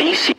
ici.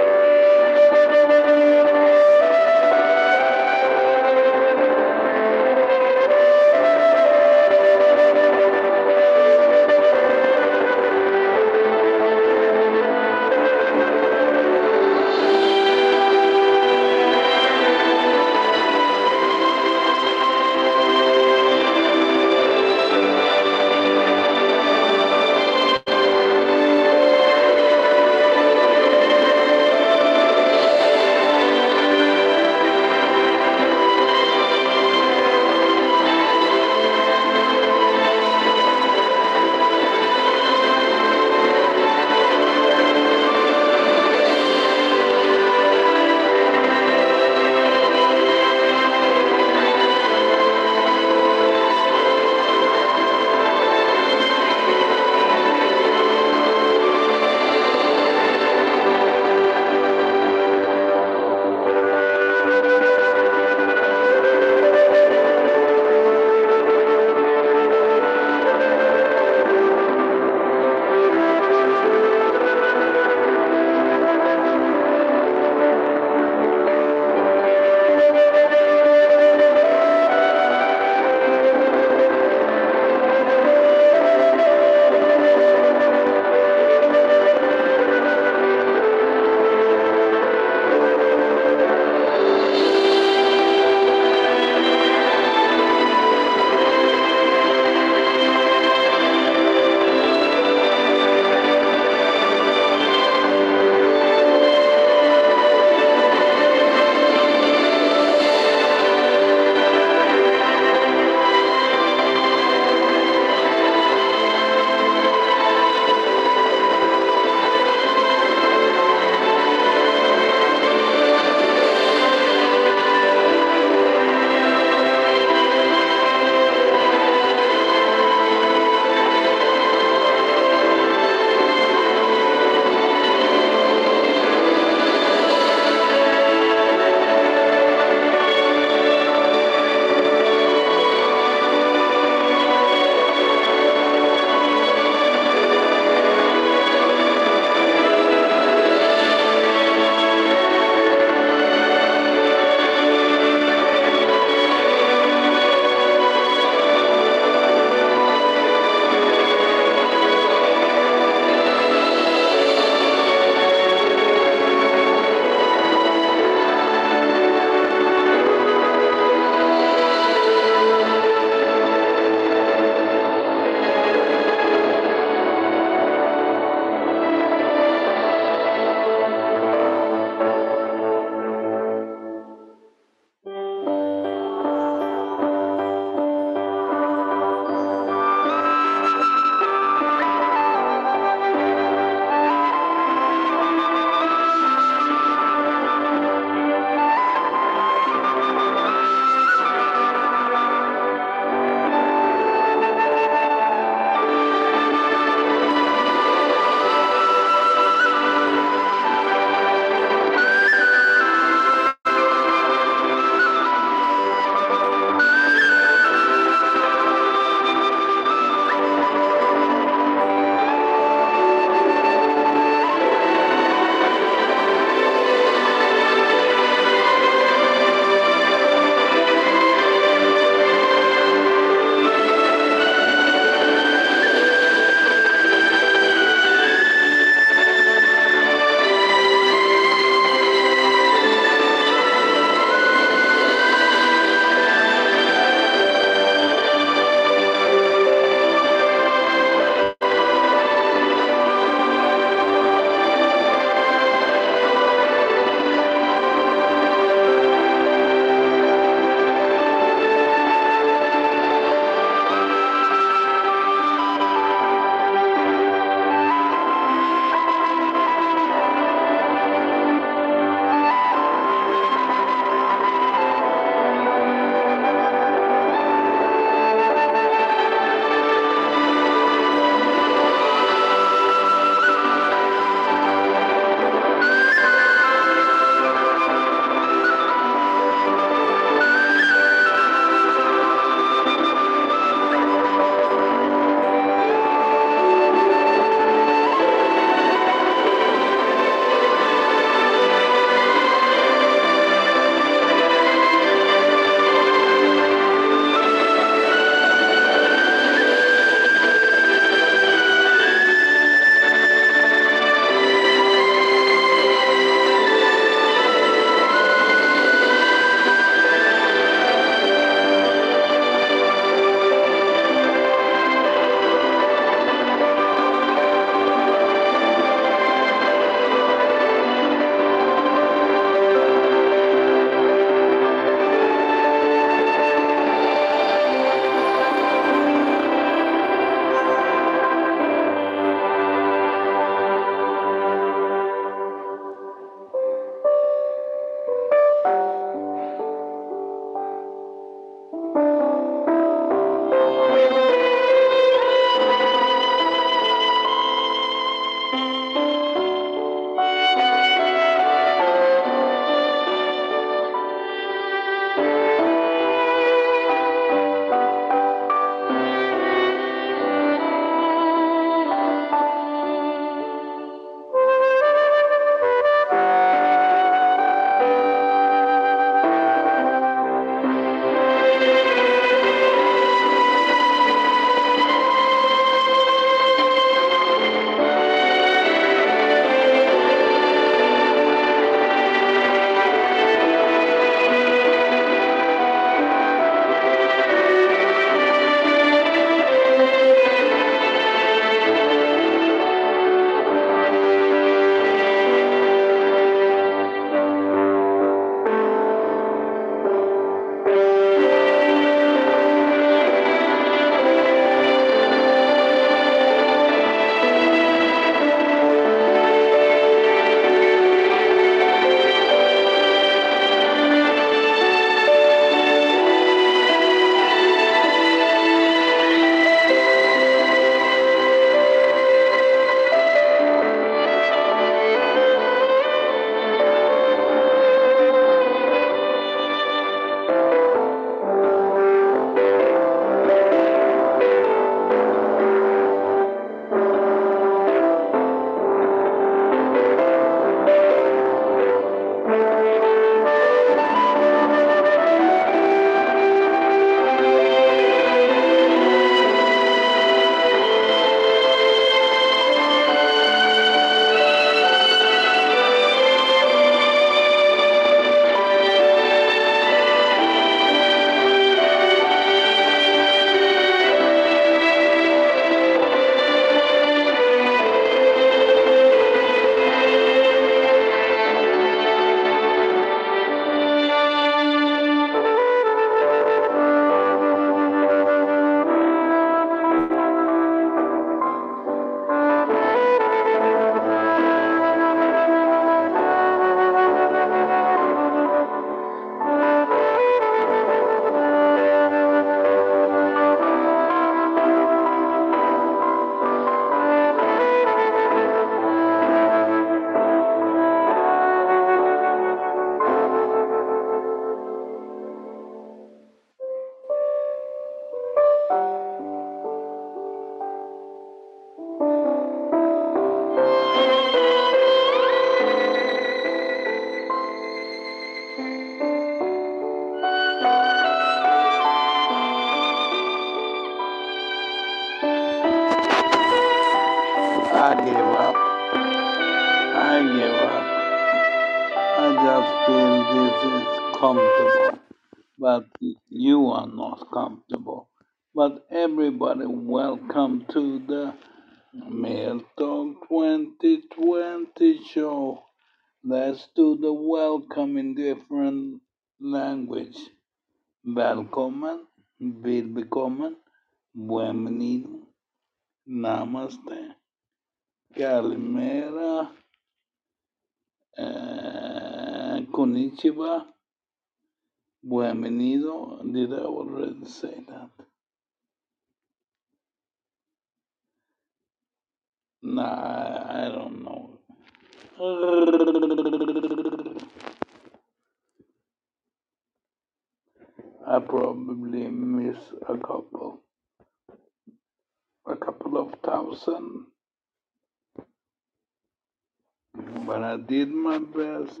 Did my best.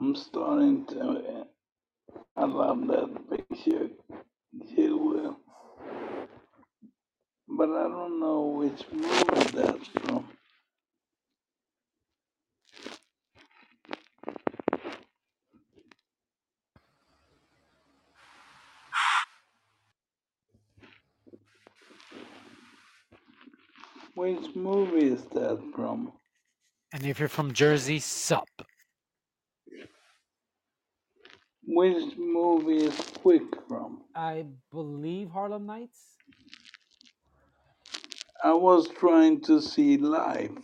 I'm starting to. I love that picture, you will, but I don't know which movie that's from. Which movie is that from? And if you're from Jersey, sup. Which movie is Quick from? I believe Harlem Nights. I was trying to see live,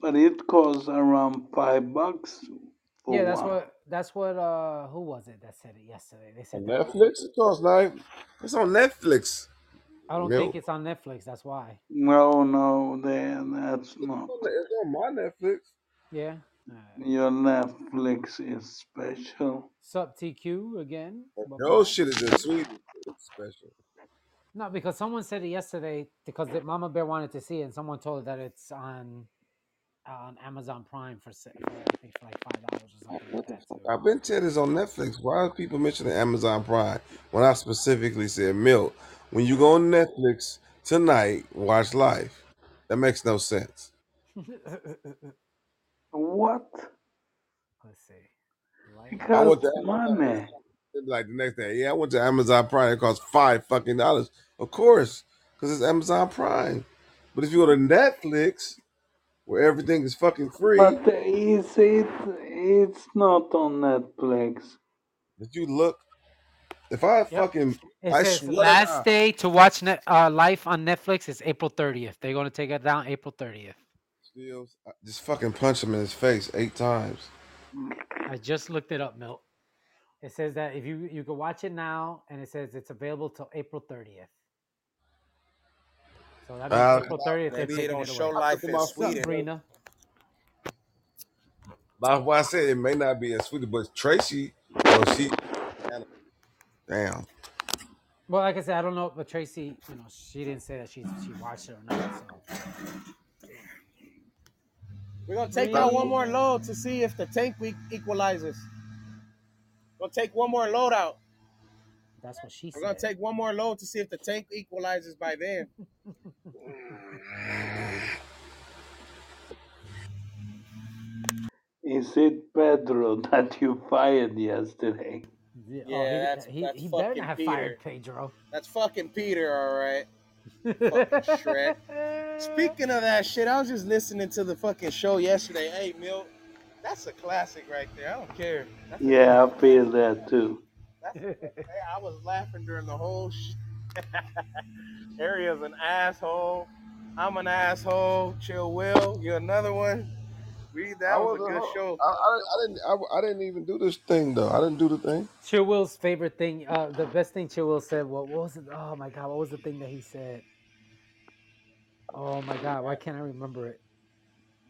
but it costs around five bucks. For Yeah, that's one. what that's what uh who was it that said it yesterday? They said that Netflix, it costs nine. It's on Netflix. I don't Milk. think it's on Netflix, that's why. No, no, then that's not. it's on my Netflix. Yeah. Alright. Your Netflix is special. Sup TQ again. Those Bye-bye. shit is in Sweden. It's special. No, because someone said it yesterday because the Mama Bear wanted to see it and someone told her that it's on on Amazon Prime for, si- for I think for like five dollars or something like What the that too. I've been said it's on Netflix. Why are people mentioning Amazon Prime when I specifically said milk? When you go on Netflix tonight, watch Life. That makes no sense. What? Let's see. Life. I costs went to Amazon. money. Like the next day. Yeah, I went to Amazon Prime. It costs five fucking dollars. Of course, because it's Amazon Prime. But if you go to Netflix, where everything is fucking free, But is it? It's not on Netflix. that you look. If I Yep. fucking, It I says swear to last God, day to watch net, uh, Life on Netflix is April 30th. They're going to take it down April 30th. Steels, I just fucking punch him in his face eight times. I just looked it up, Milt. It says that if you you can watch it now, and it says it's available till April 30th. So that means Uh, April 30th they're Maybe they taking don't show away. life look at in my up, Sweden. Brina? That's why I said it may not be in Sweden, but Tracy, well, she, damn. Well, like I said, I don't know, but Tracy, you know, she didn't say that she she watched it or not. So We're gonna take out one more load to see if the tank we equalizes. We'll take one more load out. that's what she We're gonna take one more load to see if the tank equalizes by then. Is it Pedro that you fired yesterday? Yeah, Yeah, oh, he, that's- he, that's he better fucking not have Peter. fired Pedro. That's fucking Peter, all right. Fucking Shrek. Speaking of that shit, I was just listening to the fucking show yesterday. Hey, Milt, that's a classic right there. I don't care. That's Yeah, I feel that too. That's, hey, I was laughing during the whole sh- Aria's an asshole. I'm an asshole. Chill Will, you're another one. Read that I was a wasn't good ho- show. I, I, I didn't. I, I didn't even do this thing though. I didn't do the thing. Chill Will's favorite thing, uh, the best thing Chill Will said. What, what was it? Oh my god, what was the thing that he said? Oh my god, why can't I remember it?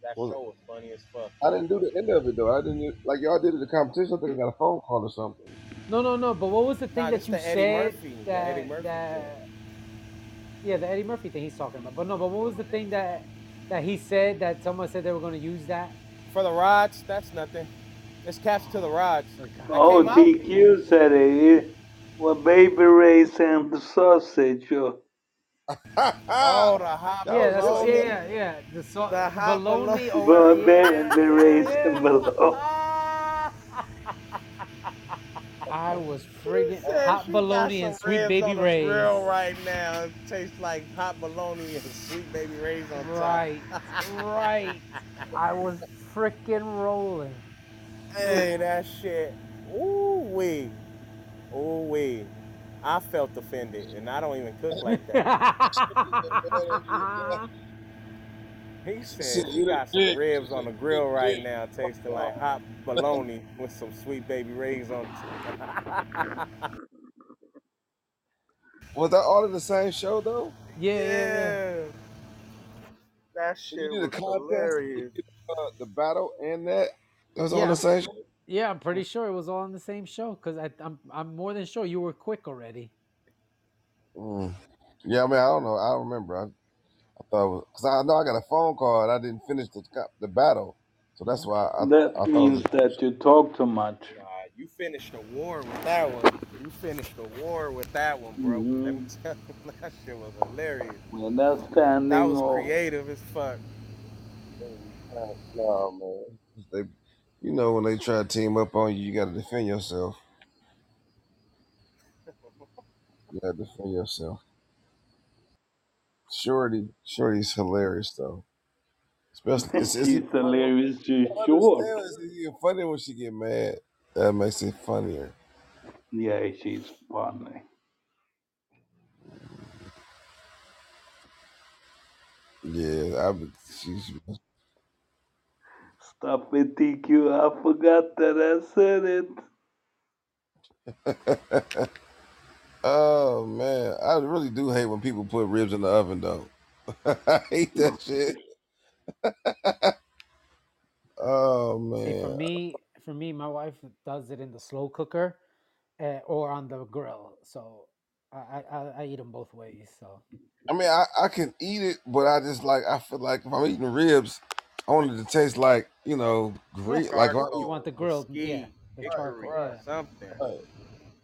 That Was- show was funny as fuck. I didn't do the end of it though. I didn't like y'all did at the competition. I think I got a phone call or something. No, no, no. But what was the thing Nah, that this you the Eddie said Murphy- the that Eddie Murphy that? Yeah, the Eddie Murphy thing he's talking about. But no, but what was the thing that that he said that someone said they were going to use that? For the rods, that's nothing. It's caps to the rods. Oh, God. That came out? TQ said it. Well, baby race and the sausage. Oh, the hot Yeah, that's yeah, yeah, yeah. The so, The hot bologna bologna. over But then the raising below. I was friggin' hot she bologna and sweet baby on rays. grill right now. It tastes like hot bologna and Sweet Baby Ray's on top. Right, right. I was freaking rolling. Hey, that shit. Ooh wee. Ooh wee. I felt offended, and I don't even cook like that. He said you got some ribs on the grill right now, tasting like hot bologna with some Sweet Baby Ray's on top. Was that all in the same show though? yeah, yeah, yeah. yeah. That shit you did was contest, hilarious. uh, the battle and that. It was all the same show. Yeah, I'm pretty sure it was all on the same show because I'm I'm more than sure you were quick already. Mm. Yeah, I mean, I don't know. I don't remember. I, I was because I know I got a phone call and I didn't finish the the battle, so that's why I, I That thought it means was. that you talk too much. Nah, you finished the war with that one. You finished the war with that one, bro. Mm-hmm. Let me tell you, that shit was hilarious. When that's That was off. creative as fuck. No man, they, you know, when they try to team up on you, you got to defend yourself. You got to defend yourself. Shorty, Shorty's hilarious though. Especially, it's, it's She's hilarious. She's I short. understand it's even when she get mad. That makes it funnier. Yeah, she's funny. Yeah, I would. She's Stop it, TQ. I forgot that I said it. oh man, I really do hate when people put ribs in the oven though. I hate that shit. oh See, for me, for me, my wife does it in the slow cooker uh, or on the grill. So I, I I- I eat them both ways. So I mean, I, I can eat it, but I just like I feel like if I'm eating ribs, I want it to taste like you know, grease. Like you want the or grilled, yeah, the charcoal, yeah, something. right.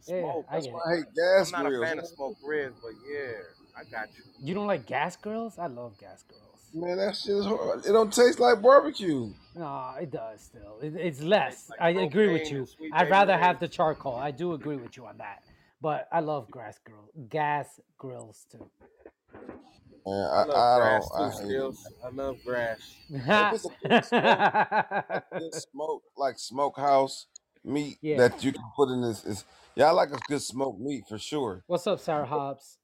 Yeah, yeah. Smoke. I That's why it. I hate gas grills. I'm gas not a fan of smoked ribs, but yeah, I got you. You don't like gas grills? I love gas grills. Man, that shit is hard. It don't taste like barbecue. No, it does still. It, it's Tastes less. like I agree with you. I'd rather have the charcoal. I do agree with you on that. But I love gas grill, gas grills too. Man, I I, love I grass don't. I too, hate it. Skills. I love grass. If it's a good smoke, good smoke, like smokehouse meat yeah. that you can put in this is yeah, I like a good smoked meat for sure. What's up, Sarah Hobbs?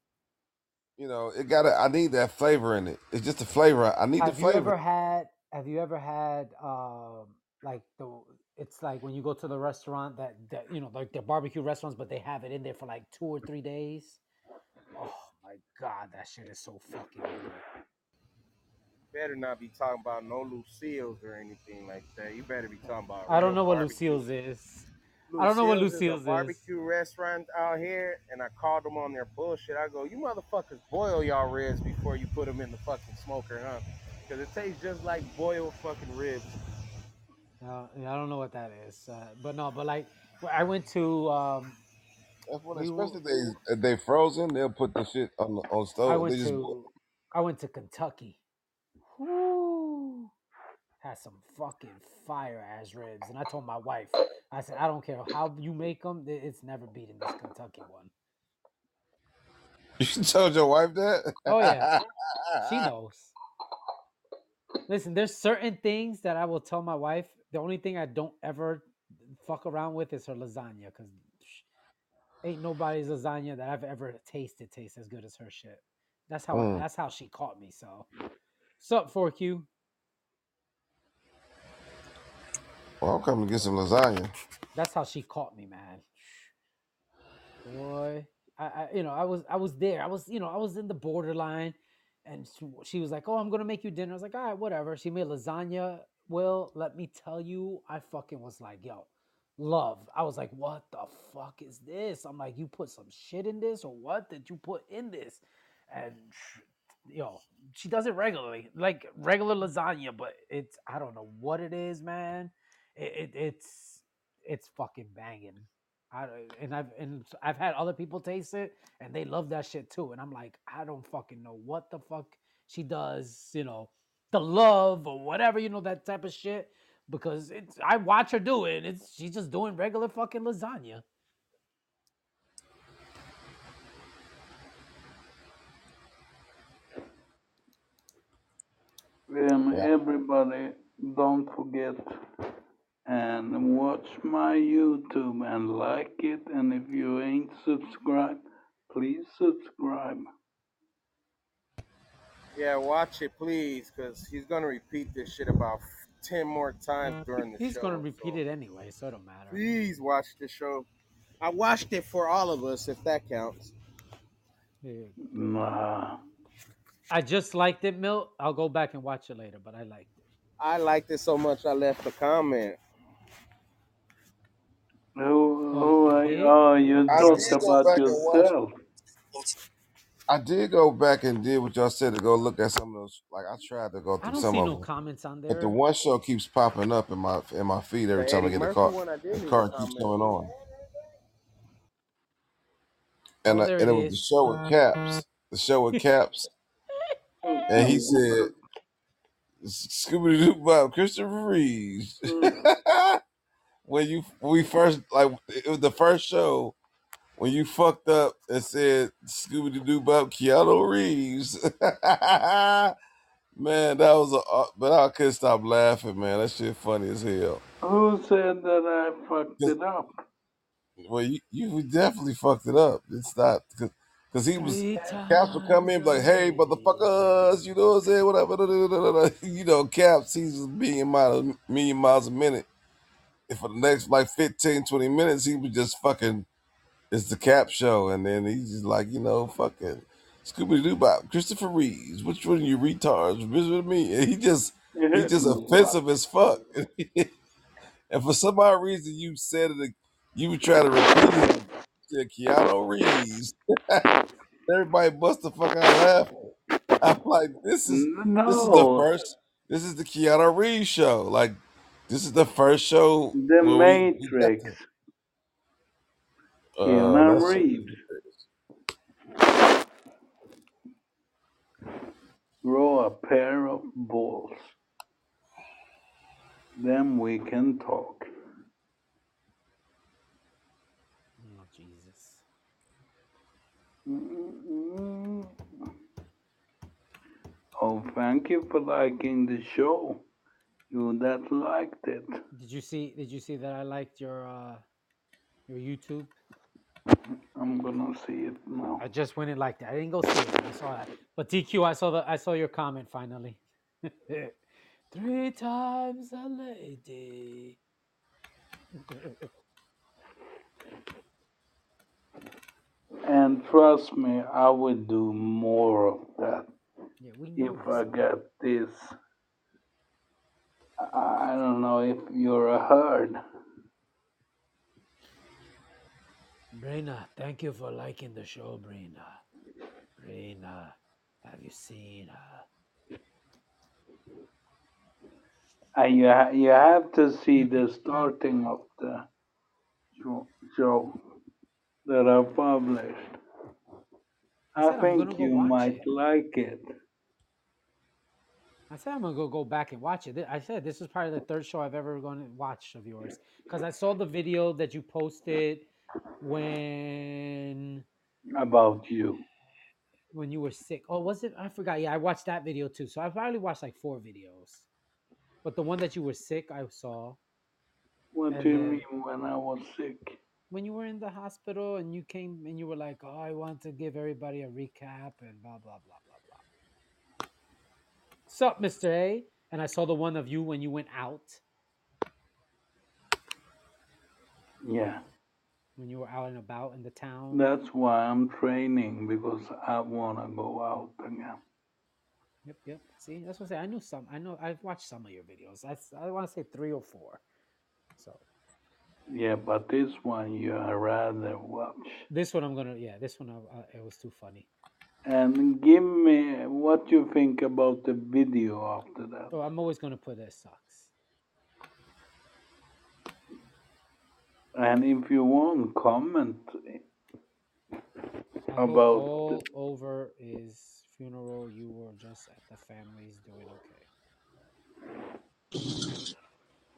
You know, it gotta I need that flavor in it. It's just the flavor. I need the flavor. Have you ever had? Have you ever had? Um, like the. It's like when you go to the restaurant that, that you know, like the barbecue restaurants, but they have it in there for like two or three days. Oh my god, that shit is so fucking good. Better not be talking about no Lucille's or anything like that. You better be talking about I don't know what barbecue. Lucille's is. I don't know what Lucille's is Lucille's a is. barbecue restaurant out here, and I called them on their bullshit. I go, you motherfuckers boil y'all ribs before you put them in the fucking smoker, huh? Because it tastes just like boiled fucking ribs. Uh, yeah, I don't know what that is, uh, but no, but like I went to um, That's what we especially if they if they frozen, they'll put the shit on the on I stove. They went just to I went to Kentucky. Woo. Had some fucking fire ass ribs, and I told my wife, I said, I don't care how you make them, it's never beating this Kentucky one. You told your wife that? Oh yeah, she knows. Listen, there's certain things that I will tell my wife. The only thing I don't ever fuck around with is her lasagna, because ain't nobody's lasagna that I've ever tasted tastes as good as her shit. That's how Mm. that's how she caught me. So, sup, 4Q? Well, I'm coming to get some lasagna. That's how she caught me, man. Boy, I, I you know I was I was there. I was you know I was in the borderline, and she, she was like, "Oh, I'm gonna make you dinner." I was like, "All right, whatever." She made lasagna. Well, let me tell you, I fucking was like, "Yo, love." I was like, "What the fuck is this?" I'm like, "You put some shit in this, or what did you put in this?" And sh- yo, she does it regularly, like regular lasagna, but it's I don't know what it is, man. It, it it's it's fucking banging. I, and I've and I've had other people taste it, and they love that shit too. And I'm like, I don't fucking know what the fuck she does. You know, the love or whatever. You know that type of shit. Because it's I watch her do it. It's she's just doing regular fucking lasagna. And Yeah. everybody, don't forget and watch my YouTube and like it. And if you ain't subscribed, please subscribe. Yeah, watch it, please, because he's gonna repeat this shit about ten more times during the He's show. gonna repeat so it anyway, so it don't matter. Please watch the show. I watched it for all of us, if that counts. Yeah. Nah. I just liked it, Milt. I'll go back and watch it later, but I liked it. I liked it so much I left a comment. Who, Oh, who are you? Oh, you I talked did go about back and watch yourself. I did go back and did what y'all said to go look at some of those. Like I tried to go I through don't some see of no them, comments on but the there. one show keeps popping up in my in my feed every The time I Eddie get the Murphy car. one, I did The leave a car keeps comment. coming on, Oh, and uh, there and it it was the is. show with Caps. The show with Caps, and he said Scooby Doo Bob Christopher Reeves. when you when we first like it was the first show when you fucked up and said Scooby Doo Bob Keanu Reeves. man, that was a uh, but I couldn't stop laughing, man. That shit funny as hell. Who said that I fucked it up? Well, you, you definitely fucked it up. It's not because he was Three Caps would come in times like, "Hey, day. motherfuckers," you know what I'm saying? Whatever, da, da, da, da, da. you know, Caps he's a million miles, million miles a minute. And for the next like 15, 20 minutes, he was just fucking. It's the Cap show, and then he's just like, you know, fucking Scooby Doo Bop, Christopher Reeves. Which one of you retards visit me? And he just he's just offensive as fuck. and for some odd reason, you said it. You were trying to repeat it. Said Keanu Reeves. Everybody bust the fuck out laughing. I'm like, this is this is the first. This is the Keanu Reeves show. Like, this is the first show The where we, we Matrix. to. Uh, Keanu Reeves. Grow a pair of balls. Then we can talk. Oh Jesus. Mm. Oh, thank you for liking the show. You that liked it. Did you see did you see that I liked your uh your YouTube? I'm gonna see it now. I just went and liked it. I didn't go see it. I saw that. But DQ, I saw the I saw your comment finally. Three times a lady. And trust me, I will do more of that yeah, we know if I this. get this. I don't know if you're a herd. Brina, thank you for liking the show, Brina. Brina, have you seen uh, her? And you, ha- you have to see the starting of the show, show that are published. I I said I'm gonna think you might it. like it. I said I'm gonna go go back and watch it. I said this is probably the third show I've ever gone to watch of yours because I saw the video that you posted when About you. when you were sick. Oh, was it? I forgot. Yeah, I watched that video too. So I probably watched like four videos. But the one that you were sick, I saw. What And do you mean when I was sick? When you were in the hospital and you came and you were like, "Oh, I want to give everybody a recap and blah blah blah blah blah." Sup, Mister A? And I saw the one of you when you went out, Yeah. when you were out and about in the town. That's why I'm training because I want to go out again. Yep, yep. See, that's what I say. I knew some. I know. I've watched some of your videos. That's I want to say three or four. So Yeah, but this one you rather watch. this one I'm gonna. Yeah, this one I, I, it was too funny. And give me what you think about the video after that. Oh, I'm always gonna put it sucks. And if you want, comment I about all over his funeral you were just at the family's doing okay.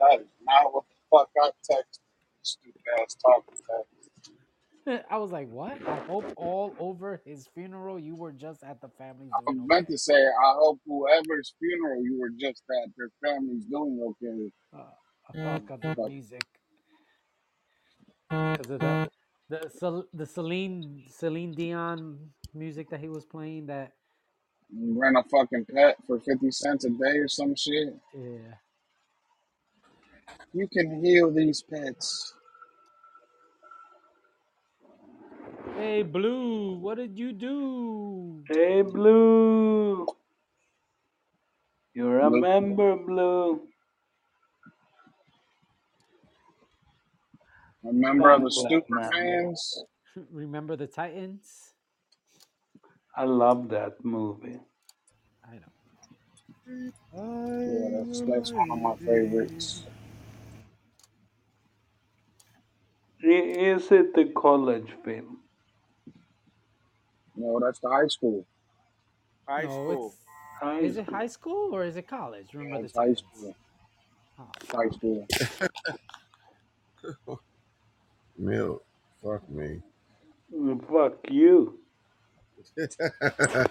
That is not what the fuck I texted. Stupid ass talking. I was like, what? I hope all over his funeral you were just at the family's I doing meant okay. to say, I hope whoever's funeral you were just at, their family's doing okay. Uh, fuck the But music because of the the Cel- the Celine Celine Dion music that he was playing. That rent a fucking pet for 50 cents a day or some shit. yeah. You can heal these pets. Hey Blue, what did you do? Hey, Blue. You're a Look, member, Blue. a member of the club super fans. Remember the Titans? I love that movie. I know. Yeah, that's that's one of my favorites. I- Is it the college film? No, that's the high school. High No, school. it's High is it school. high school or is it college? Yeah, Remember the it's high Titans? school. Oh It's high fuck. school. Milk. Fuck me. Mm, Fuck you.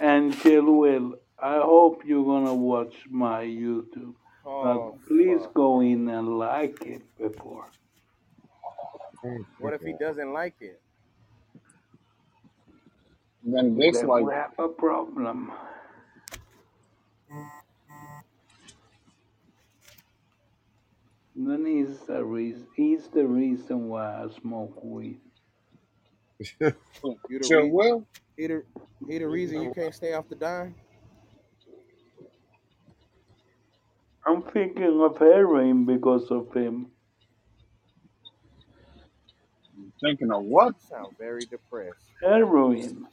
And Chill Will, I hope you're gonna watch my YouTube. But oh please fuck. go in and like it before. What if he doesn't like it? then this Then we have a problem. Then is the reason. He's the reason why I smoke weed. You the Chill re- will. he the he the reason you can't stay off the dime? I'm thinking of heroin because of him. Thinking of what? You sound very depressed. Heroin.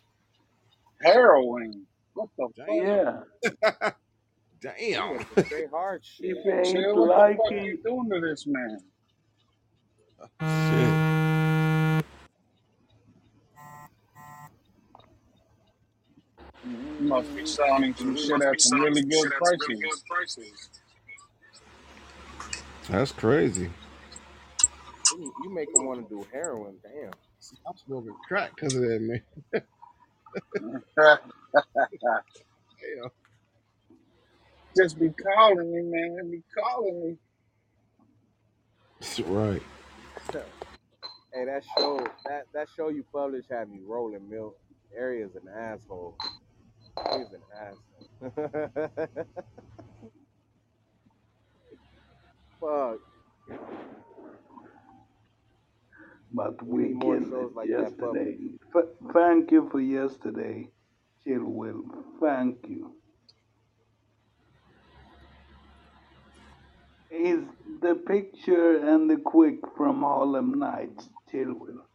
Heroin. What the fuck? Damn. Yeah. You Damn. went to straight hard shit. If you ain't Chill, what the fuck are liking, you doing to this man? Oh, shit. You must be selling some shit at some really good prices. That's crazy. You, you make him want to do heroin. Damn. See, I'm smoking crack because of that, man. Damn. Just be calling me, man. They be calling me. That's right. Hey, that show that that show you published had me rolling. Milk. Area's an asshole. He's an asshole. Fuck. but We we need more killed shows it like that yesterday. F- thank you for yesterday, Chill Will. Thank you. Is the picture and the quick from Harlem Nights, Chill Will.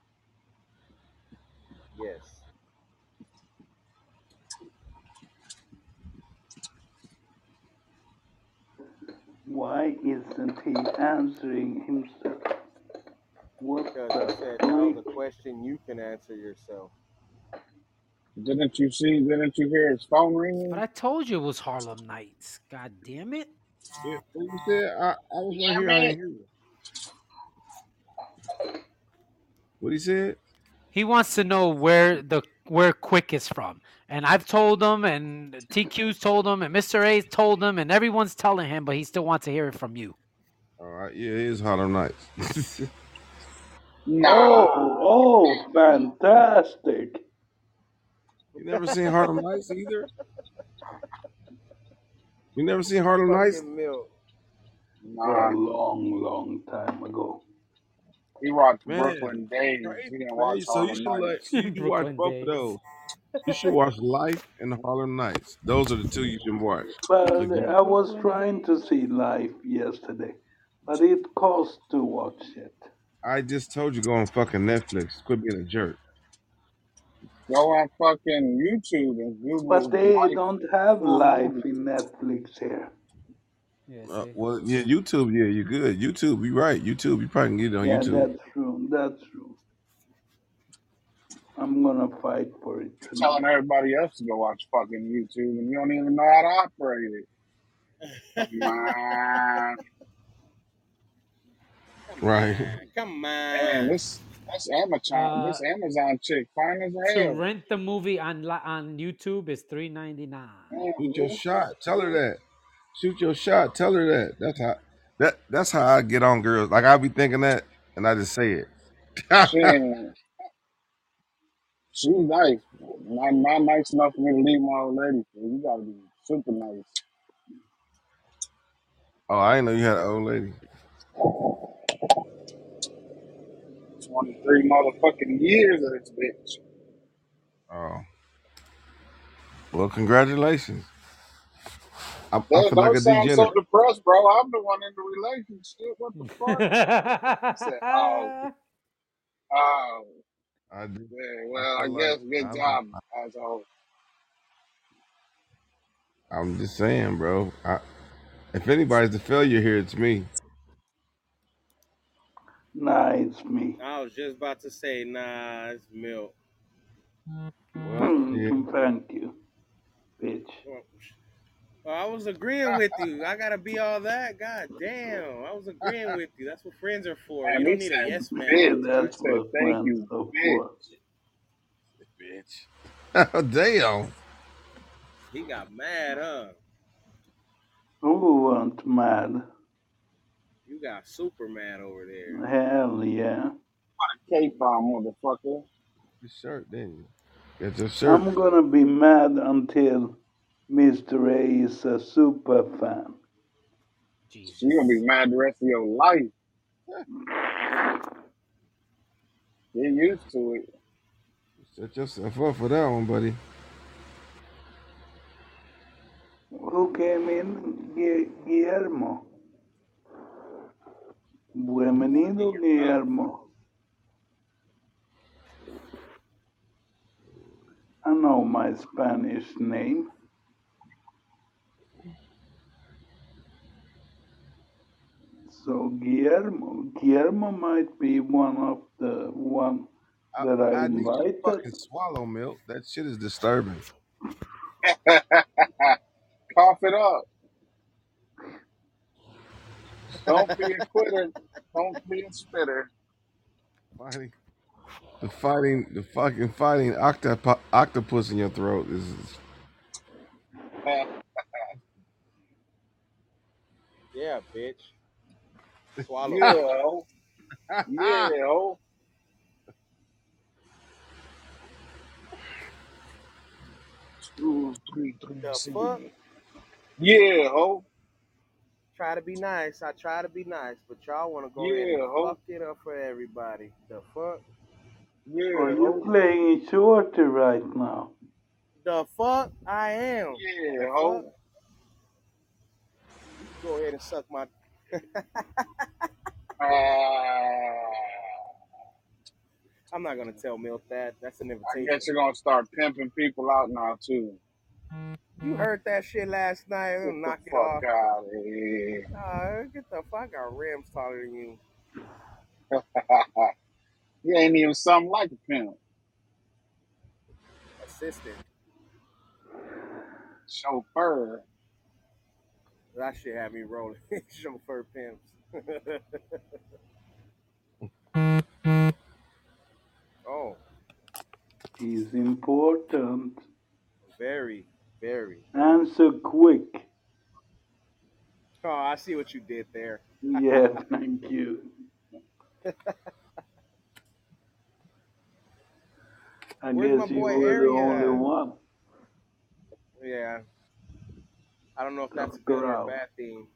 Yes. Why isn't he answering himself? What Because he the said that was a question you can answer yourself. Didn't you see? Didn't you hear his phone ringing? But I told you it was Harlem Nights. God damn it. Yeah, you said? I, I was right here. I it! didn't hear you. What he said? He wants to know where the where Quick is from. And I've told him and TQ's told him and Mr. A's told him and everyone's telling him, but he still wants to hear it from you. All right. Yeah, it is Harlem Nights. no, Oh, oh, fantastic. you never seen Harlem Nights either? You never seen Harlem Nights? Fucking milk. A long, long time ago. He watched Man, Brooklyn Days. crazy, He didn't man. watch So you Harlem should like Nights. you should watch Brooklyn both Days. of those. You should watch Life and the Harlem Nights. Those are the two you should watch. But The I was trying to see live yesterday, but it costs to watch it. I just told you go on fucking Netflix. Quit being a jerk. Go on fucking YouTube and Google. But Google they Life don't have Full live Movie. in Netflix here. Yeah, Uh, see. well, yeah, YouTube. Yeah, you're good. YouTube. You're right. YouTube. You probably can get it on Yeah, YouTube. that's true. That's true. I'm gonna fight for it You're telling everybody else to go watch fucking YouTube and you don't even know how to operate it. Man, Come Right. on, come man, on. this this Amazon Uh, this Amazon chick fine as to hell. rent the movie on li- on YouTube is three ninety nine. Man, Shoot your dude. shot. Tell her that. Shoot your shot. Tell her that. That's how. That that's how I get on girls. Like I be thinking that, and I just say it. Shit. She's nice. Not not nice enough for me to leave my old lady. You gotta be super nice. oh, I didn't know you had an old lady. Twenty three motherfucking years of this bitch. Oh, well, congratulations. I, I Don't, feel like don't a sound so degenerate. depressed, bro. I'm the one in the relationship. What the fuck? He said, "Oh, oh, I do. yeah. I Well, I feel like guess good I'm. job, asshole." I'm just saying, bro. I, if anybody's the failure here, it's me. Nah, it's me. I was just about to say, nah, it's milk. Well, hmm, yeah. Thank you, bitch. Well, well, I was agreeing with you. I gotta be all that. God damn, I was agreeing with you. That's what friends are for. Man, You he don't need a yes man "Bitch." all Yeah, the He time. that's said, what "Thank friends you, are bitch." for. bitch. Damn. He got mad, huh? Who went mad? You got super mad over there. Hell yeah. K-pop motherfucker. Your shirt, didn't you? Get your shirt. I'm gonna be mad until Mr. A is a super fan. Jesus. You're gonna be mad the rest of your life. Get used to it. Set yourself up for that one, buddy. Who came in? Gu- Guillermo. Bienvenido, Guillermo. I know my Spanish name. So Guillermo, Guillermo might be one of the one I, that I I need you to invited. fucking swallow milk. That shit is disturbing. Cough it up. Don't be a quitter. Don't be a spitter. Fighting, the fighting, the fucking fighting octop- octopus in your throat is. Yeah, bitch. Swallow. yeah, oh. Yeah. Two, three, three, The C. fuck? Yeah, ho. Try to be nice. I try to be nice, but y'all want to go ahead Yeah, and ho. fuck it up for everybody. The fuck? Are Yeah, you ho. playing shorty right now? The fuck? I am. Yeah, The fuck? ho. Go ahead and suck my. I'm not gonna tell Milt that. That's an I invitation. guess you're gonna start pimping people out now too. You heard that shit last night. I'm Get the knock it off. fuck out of here. Uh, get the fuck. out. rims taller than you. you ain't even something like a pimp. Assistant. Chauffeur. That shit had me rolling. Chauffeur pimps. oh, Is important. very, very. Answer quick. Oh, I see what you did there. Yeah, thank you. I Where's guess you were the only one. Yeah. I don't know if that's a good or a bad thing.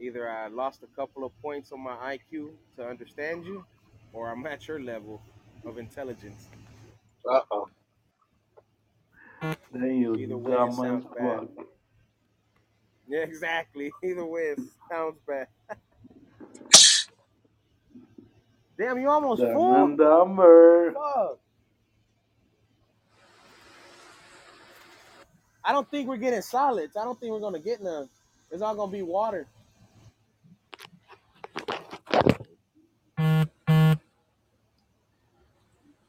Either I lost a couple of points on my IQ to understand you, or I'm at your level of intelligence. Uh oh. Then you Either way, it sounds bad. fuck. Yeah, exactly. Either way, it sounds bad. Damn, you almost and dumber. Fuck. I don't think we're getting solids. I don't think we're gonna get none. It's all gonna be water.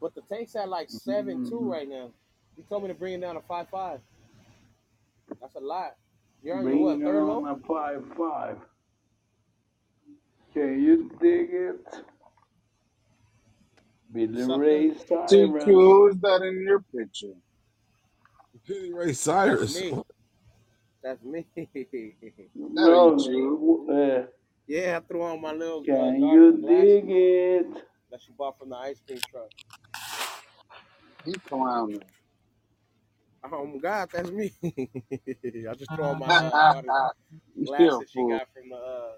But the tank's at like seven two mm-hmm. right now. You told me to bring it down to five five. That's a lot. You're what Bring it third to low? five five. Can you dig it? Be the Something. raised Two that in your picture. Billy Ray That's Cyrus. me. That's me. No, ain't you. uh, yeah, I threw on my little uh, can dark you dig it? that she bought from the ice cream truck. He clowning. Oh my God, that's me. I just threw on my uh, glasses still she got from the uh,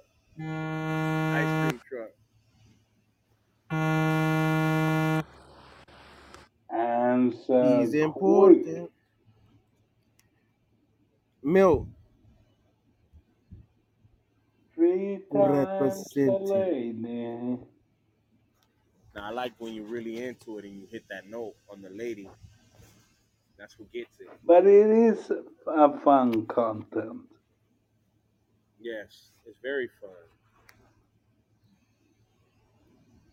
ice cream truck. Answer He's quick. important. Milk Three times a representing. lady. Now I like when you're really into it and you hit that note on the lady. That's what gets it. But it is a fun content. Yes, it's very fun.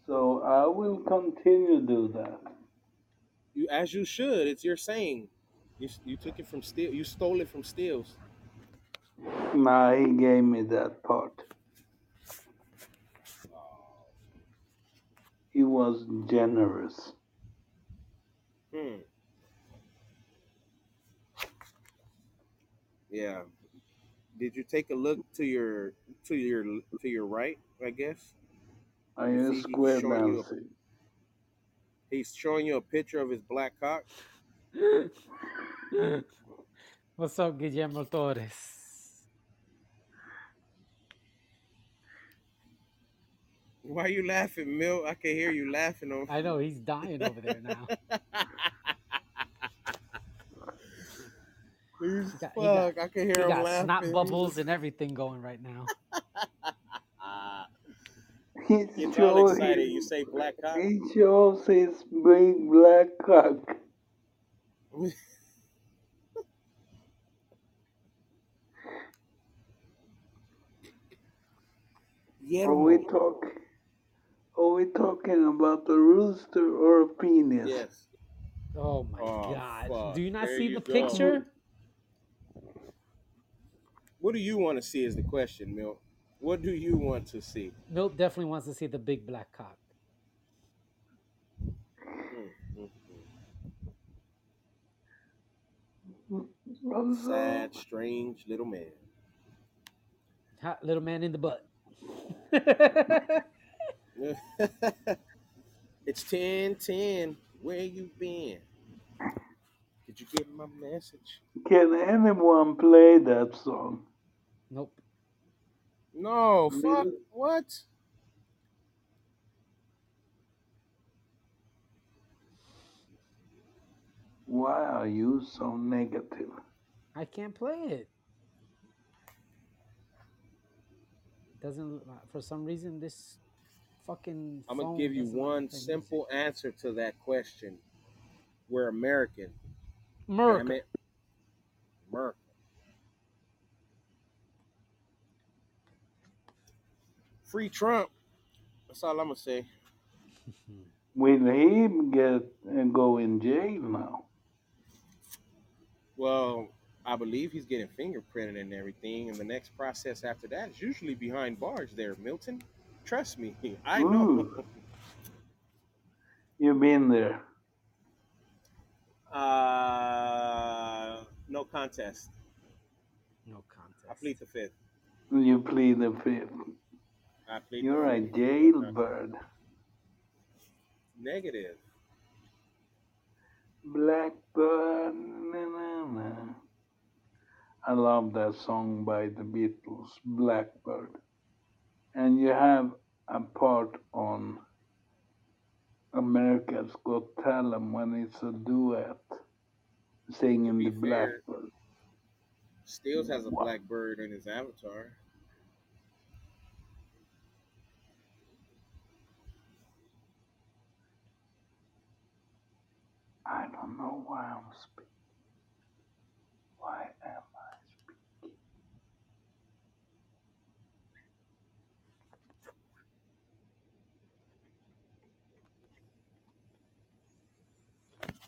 So I will continue to do that. You as you should. It's your saying. You you took it from Steel. You stole it from Steels. Nah, he gave me that part. He was generous. Hmm. Yeah. Did you take a look to your to your to your right? I guess you he's square a, he's showing you a picture of his black cock. What's up, Guillermo Torres? Why are you laughing, Milt? I can hear you laughing over. I know he's dying over there now. He's He got he got fuck. I can hear he him got snot bubbles and everything going right now. Ah, He gets all excited. You say black cock. he shows his big black cock. Are we Guillermo. talk? Are we talking about a rooster or a penis? Yes. Oh my Oh god. fuck. Do you not There see you the go. picture? What do you want to see? Is the question, Milt. What do you want to see? Milt definitely wants to see the big black cock. Also, Sad, strange little man. Hot little man in the butt. it's 10 10. Where you been? Did you get my message? can anyone play that song? nope. No, fuck. Little, What? why are you so negative? I can't play it. Doesn't uh, for some reason this fucking I'm gonna give you one play music. simple answer to that question. We're American. Damn Merc. it. Merc. Free Trump. That's all I'm going to say. Will he get and go in jail now? Well, I believe he's getting fingerprinted and everything, and the next process after that is usually behind bars. There, Milton. Trust me, I know. Ooh, you've been there. Uh, no contest. No contest. I plead the fifth. You plead the fifth. I plead You're a fifth. No jailbird. Negative. Blackbird. Na, na, na. I love that song by the Beatles, Blackbird. And you have a part on America's Got Talent when it's a duet singing the fair, Blackbird. Steels has a Wow. black bird in his avatar. I don't know why I'm speaking. Why am I speaking?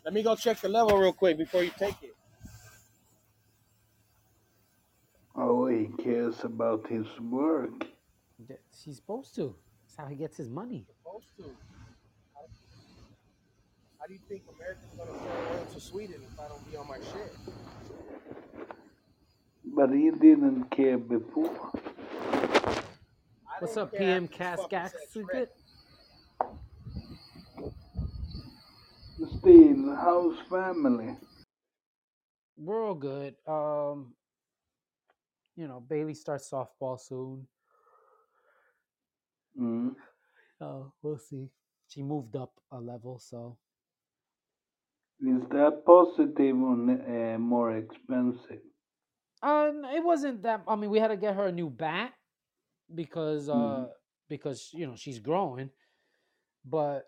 Let me go check the level real quick before you take it. Oh, he cares about his work. Th- He's supposed to. That's how he gets his money. Supposed to. How, how do you think America's gonna sell oil to Sweden if I don't be on my shit? But he didn't care before. I What's didn't up, care PM after you fucking Cascax? said Shrek. Still, how's family? We're all good. Um, you know, Bailey starts softball soon. Mm. Oh, we'll see. She moved up a level, so Is that positive or uh, more expensive? uh, it wasn't that. I mean, we had to get her a new bat because uh Mhm. because you know she's growing, but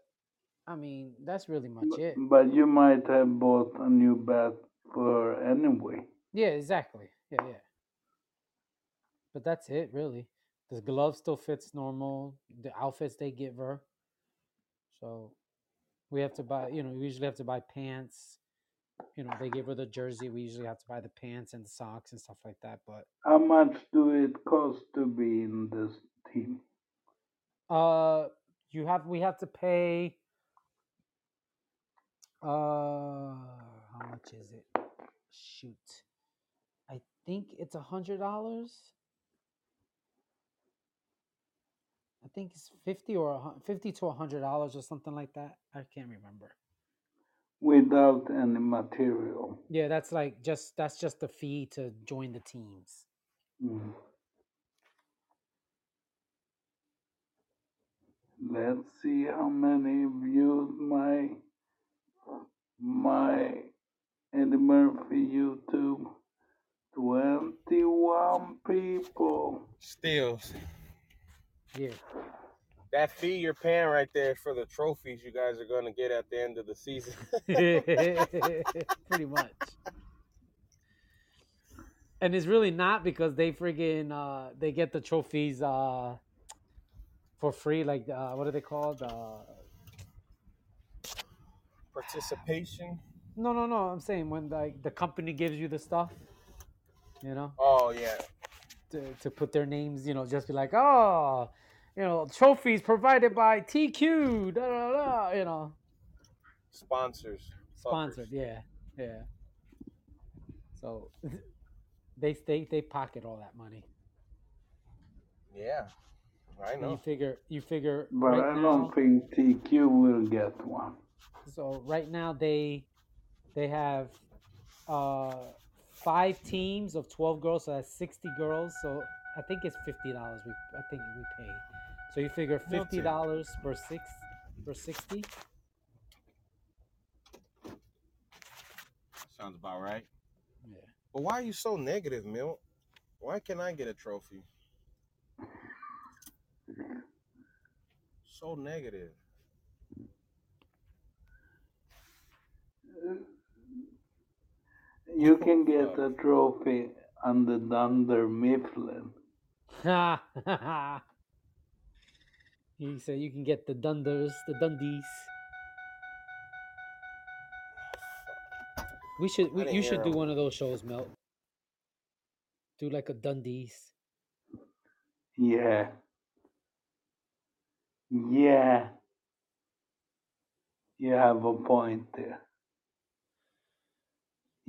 I mean that's really much B- it. But you might have bought a new bat for her anyway. Yeah, exactly. Yeah, yeah. But that's it, really. The glove still fits normal. The outfits they give her. So we have to buy, you know, we usually have to buy pants. You know, they give her the jersey. We usually have to buy the pants and the socks and stuff like that. But How much do it cost to be in this team? uh you have we have to pay uh how much is it? Shoot. I think it's a hundred dollars. I think it's fifty or a hun- fifty to a hundred dollars or something like that. I can't remember. Without any material. Yeah, that's like just that's just the fee to join the teams. Mm. Let's see how many viewed my my Eddie Murphy YouTube. Twenty-one people. Still, Yeah. that fee you're paying right there for the trophies you guys are gonna get at the end of the season. Pretty much. And it's really not because they friggin' uh they get the trophies uh for free, like uh what are they called? Uh Participation. no no no, I'm saying when like the company gives you the stuff, you know, Oh yeah. to, to put their names, you know, just be like, oh, you know, trophies provided by TQ, da da da, you know, Sponsors. sponsored, fuckers. yeah, yeah. So they they they pocket all that money. Yeah. I And you figure you figure But right I now. don't think TQ will get one. So right now they they have uh five teams of twelve girls, so that's sixty girls. So I think it's fifty dollars. We I think we pay. So you figure fifty dollars per six per sixty. Sounds about right. Yeah. But why are you so negative, Milt? Why can't I get a trophy? So negative. You can get a trophy on the Dunder Mifflin. he said you can get the Dunders, the Dundies. We should. We, you hear should do one of those shows, Milt. Do like a Dundies. Yeah. Yeah. You have a point there.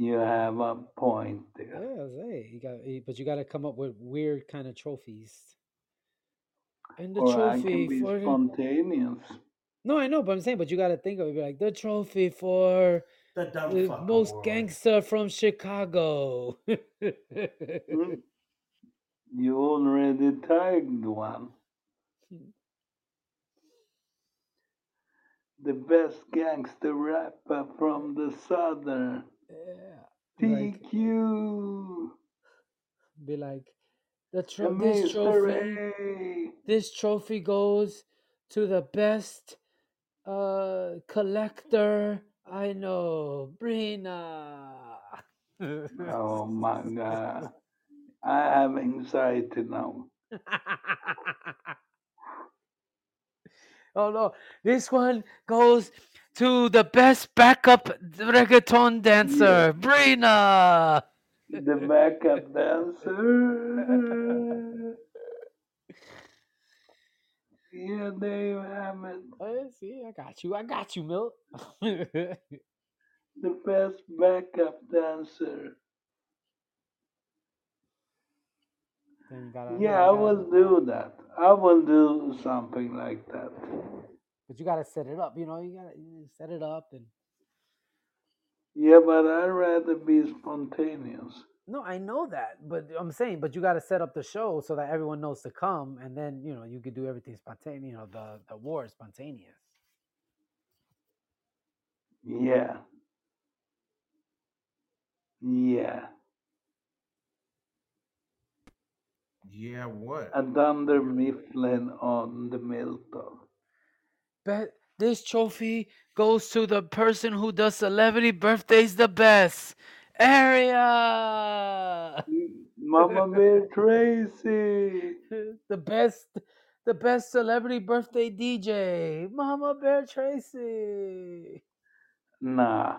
You have a point Yeah, there. I was hey, you got, eh, but you got to come up with weird kind of trophies. And the Or I trophy can be for spontaneous. no, I know, but I'm saying, but you got to think of it like the trophy for The dumb the most award. gangster from Chicago. Hmm? You already tagged one. The best gangster rapper from the southern. Yeah. Like, TQ. be like the The tro- this trophy this trophy goes to the best uh collector I know, Brina. Oh my god. I have anxiety now. oh no, this one goes to the best backup reggaeton dancer, Brina. The backup dancer. Oh, yeah, there you have it. Oh, see, I got you. I got you, Milt. The best backup dancer. Then you gotta, Yeah, I you gotta- will do that. I will do something like that. But you gotta set it up. You know, you gotta set it up and. Yeah, but I'd rather be spontaneous. No, I know that, but I'm saying, but you got to set up the show so that everyone knows to come, and then you know you could do everything spontaneous. You know, the the war is spontaneous. Yeah. Yeah. Yeah, what? And Dunder Mifflin on the Milton. But this trophy goes to the person who does celebrity birthdays the best. Area. Mama Bear Tracy. the best the best celebrity birthday DJ, Mama Bear Tracy. Nah.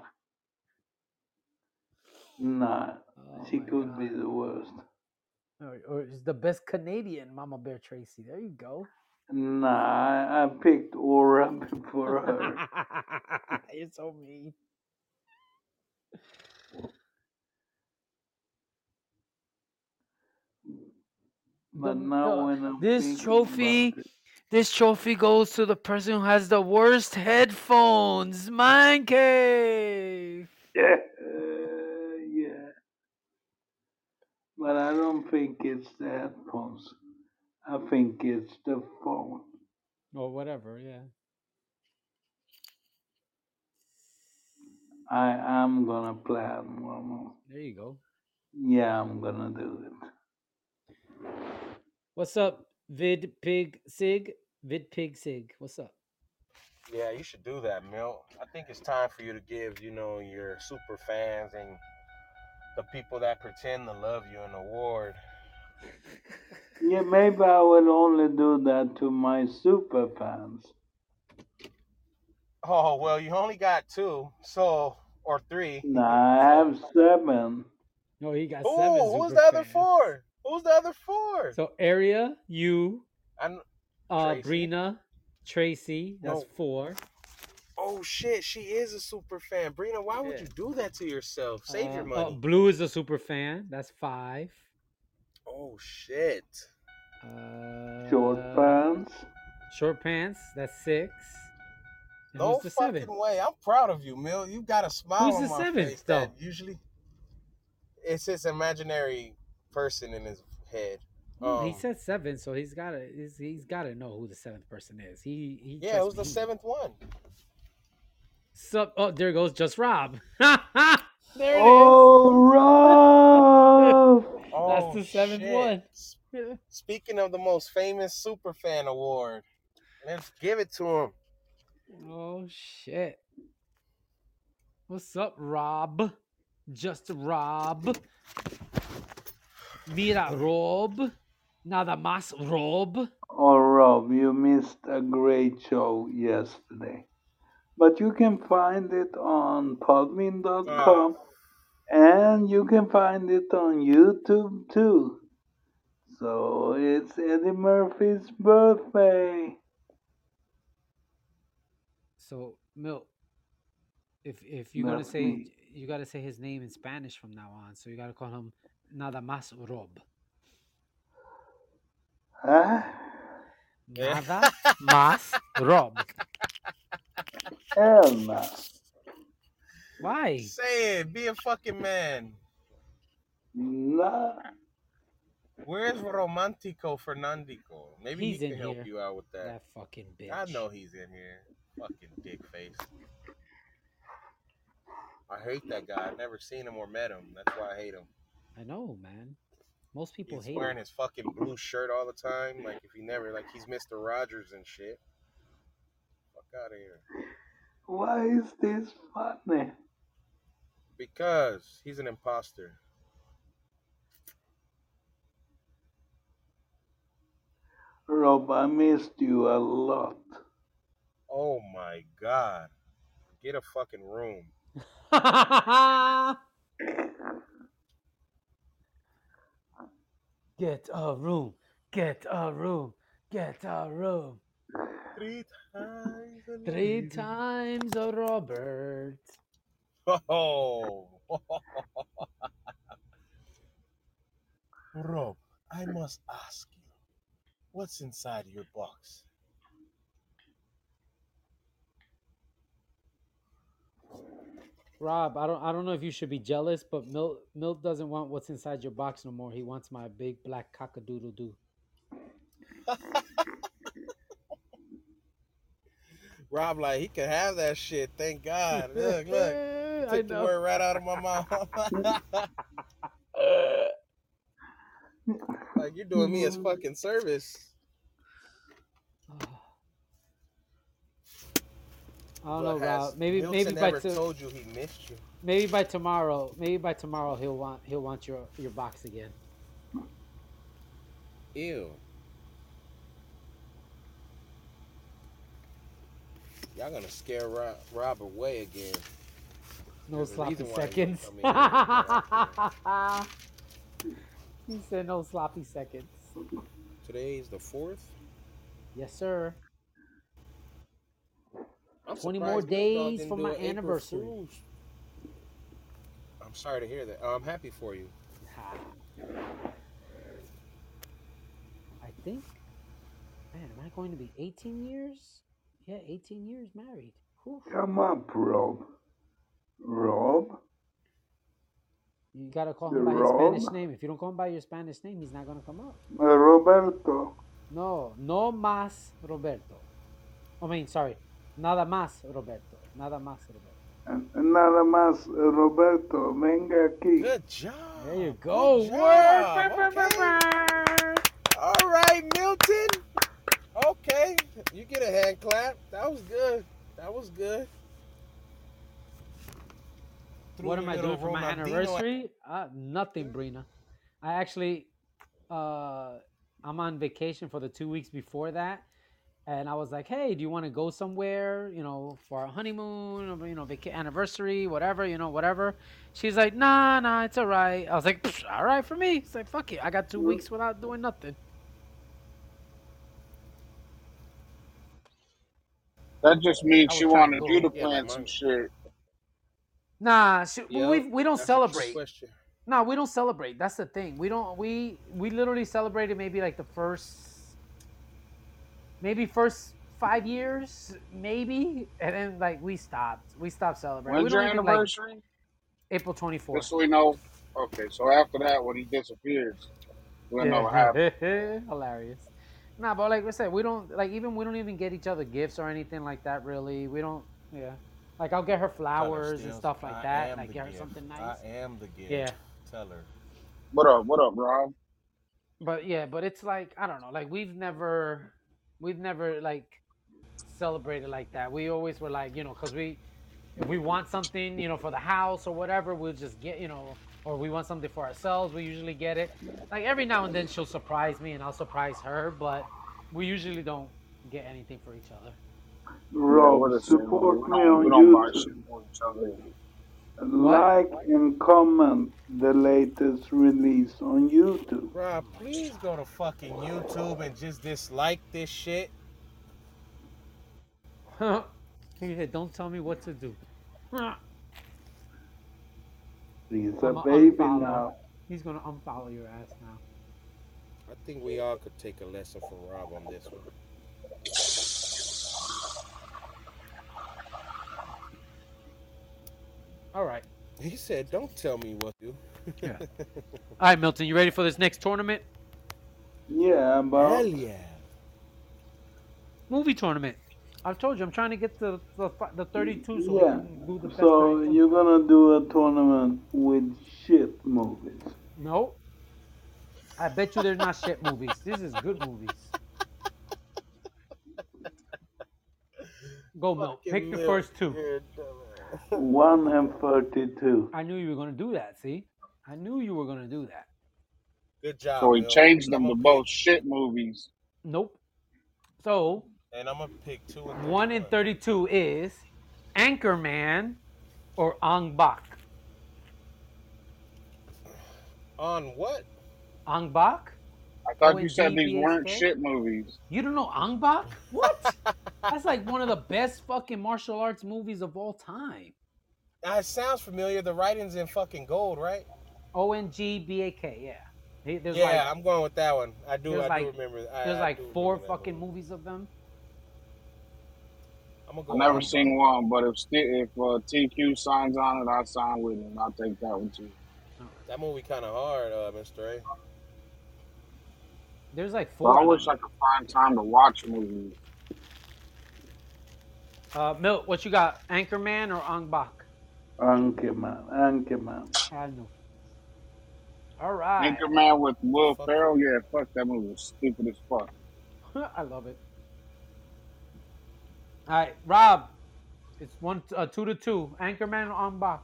Nah. Oh She could be the worst. Or, or is the best Canadian Mama Bear Tracy. There you go. Nah, I, I picked Aura before her. You're so mean. But The- now when I'm this trophy This trophy goes to the person who has the worst headphones. Mind cave. Yeah, uh, yeah. But I don't think it's the headphones. I think it's the phone. Or whatever, yeah. I am gonna plan one more. There you go. Yeah, I'm gonna do it. What's up, Vid Pig Sig? Vid Pig Sig. What's up? Yeah, you should do that, Milt. I think it's time for you to give, you know, your super fans and the people that pretend to love you an award. Yeah, maybe I will only do that to my super fans. Oh, well, you only got two, so, or three. Nah, I have seven. No, he got Oh, seven. who's the other fans. four? Who's the other four? So Area, you, I'm, uh, Tracy. Brina, Tracy. That's No. four. oh, shit, she is a super fan. Brina, why would you do that to yourself? Save Uh, your uh, money. Blue is a super fan. That's five. Oh, shit. Uh, Short pants. Short pants. That's six. And No who's the fucking seventh? way. I'm proud of you, Mill. You got a smile Who's on the my seventh, face though? usually it's his imaginary person in his head. No, he Um, said seven, so he's got to he's, he's got to know who the seventh person is. He he. Yeah, it trust was the seventh one. Sup? Oh, there goes just Rob. there it is. Oh, Rob! Oh, the seventh shit. one. S- Speaking of the most famous super fan award, let's give it to him. Oh shit. What's up, Rob? Just Rob. Mira Rob. Nada más Rob. Oh, Rob, you missed a great show yesterday. But you can find it on podbean.com and you can find it on YouTube too. So it's Eddie Murphy's birthday. So Milt, if if you're gonna say me. you gotta say his name in Spanish from now on, so you gotta call him Nada más Rob. Huh? Yeah. Nada más Rob. Hell no. Why? Say it. Be a fucking man. Nah. Where's Romantico Fernandico? Maybe He's he can in help here. you out with that. That fucking bitch. I know he's in here. Fucking dick face. I hate that guy. I've never seen him or met him. That's why I hate him. I know, man. Most people hate. He's hate wearing him. his fucking blue shirt all the time. Like if he never like he's Mr. Rogers and shit. Fuck out of here. Why is this funny? Because he's an imposter. Rob, I missed you a lot. Oh my god. get a fucking room. Get a room. Get a room. Get a room. Three times. a Three times a Robert. Oh. Rob, I must ask you, what's inside your box? Rob, I don't I don't know if you should be jealous, but Milt Milt doesn't want what's inside your box no more. He wants my big black cockadoodle doo. Rob, like, he could have that shit. Thank God. Look, look. I Took the word right out of my mouth. like, you're doing me as mm. fucking service. I don't But know, Rob. Maybe Milton maybe by to, told you he missed you. maybe by tomorrow, maybe by tomorrow he'll want he'll want your your box again. Ew. Y'all gonna scare Rob, Rob away again. No There's sloppy reason why he seconds. he said no sloppy seconds. Today is the fourth. Yes, sir. I'm 20 more days didn't for my anniversary. I'm sorry to hear that. Oh, I'm happy for you. I think, man, am I going to be 18 years? Yeah, 18 years married. Whew. Come up, Rob. Rob? You gotta call him by his Spanish name. If you don't call him by your Spanish name, he's not gonna come up. Uh, Roberto. No, no más Roberto. I mean, sorry, nada más Roberto. Nada más Roberto. Nada más, Roberto, venga aquí. Good job. There you go. Good Word. job. Okay. All right, Milton. Okay, you get a hand clap. That was good. That was good. What am I doing for my Ronaldinho anniversary? Uh, nothing, Brina. I actually, uh, I'm on vacation for the two weeks before that, and I was like, "Hey, do you want to go somewhere? You know, for a honeymoon, or, you know, vaca- anniversary, whatever, you know, whatever." She's like, "Nah, nah, it's all right." I was like, "Pfft, "All right for me." It's like, "Fuck it, I got two weeks without doing nothing." That just means she was trying to wanted you go- to plan but some shit. Nah, Yep, we we don't that's a trick celebrate. No, we don't celebrate. That's the thing. We don't. We we literally celebrated maybe like the first, maybe first five years, maybe, and then like we stopped. We stopped celebrating. we When's your don't like anniversary? April twenty fourth. Just so we know. Okay, so after that, when he disappears, we'll know what happened. Hilarious. Nah, but like I said, we don't like even we don't even get each other gifts or anything like that. Really, we don't. Yeah, like I'll get her flowers and stuff like I that. am Like the get her gift. something nice. I am the gift. Yeah. Tell her. What up? What up, Rob? but yeah but it's like i don't know like we've never we've never like celebrated like that we always were like you know because we if we want something you know for the house or whatever we'll just get you know or we want something for ourselves we usually get it like every now and then she'll surprise me and i'll surprise her but we usually don't get anything for each other Rob, we're the same. support me on we don't buy YouTube. shit for each other. Like and comment the latest release on YouTube. Rob, please go to fucking YouTube and just dislike this shit. he said don't tell me what to do He's I'm a a baby unfollow. now. he's gonna unfollow your ass now I think we all could take a lesson from Rob on this one. All right He said, "Don't tell me what to do." all right milton you ready for this next tournament Yeah, I'm about. Hell yeah! movie tournament. I've told you I'm trying to get the the, the 32 so we yeah. can do the best. So 32. you're gonna do a tournament with shit movies. no. I bet you they're not shit movies. This is good movies. Go Milk. Fucking Pick the first two. You're a dumbass. One and thirty-two. I knew you were gonna do that. See, I knew you were gonna do that. Good job. So he Milk. changed them to both shit movies. Nope. So and I'm gonna pick two and one in 32 is Anchorman or Ong Bak? On what? Ong Bak? I thought oh, you said these weren't shit movies. You don't know Ong Bak? What? That's like one of the best fucking martial arts movies of all time. Ah, it sounds familiar. The writing's in fucking gold, right? O N G B A K. Yeah. There's yeah, like I'm going with that one. I do. I like- do remember. I, there's I like four fucking movie. movies of them. I'm gonna go. I've never with seen one, but if if uh, TQ signs on it, I sign with him. I'll take that one too. that movie. Kind of hard, uh, Mr. A. There's like But four. I of wish them. I could find time to watch movies. Uh, Milt, what you got? Anchorman or Ong Bak? Anchorman, Anchorman. I know. All right. Anchorman with Will Fuck. Ferrell, yeah, fuck that movie. was stupid as fuck. I love it. All right, Rob. It's one, uh, two to two. Anchorman or Ong Bak?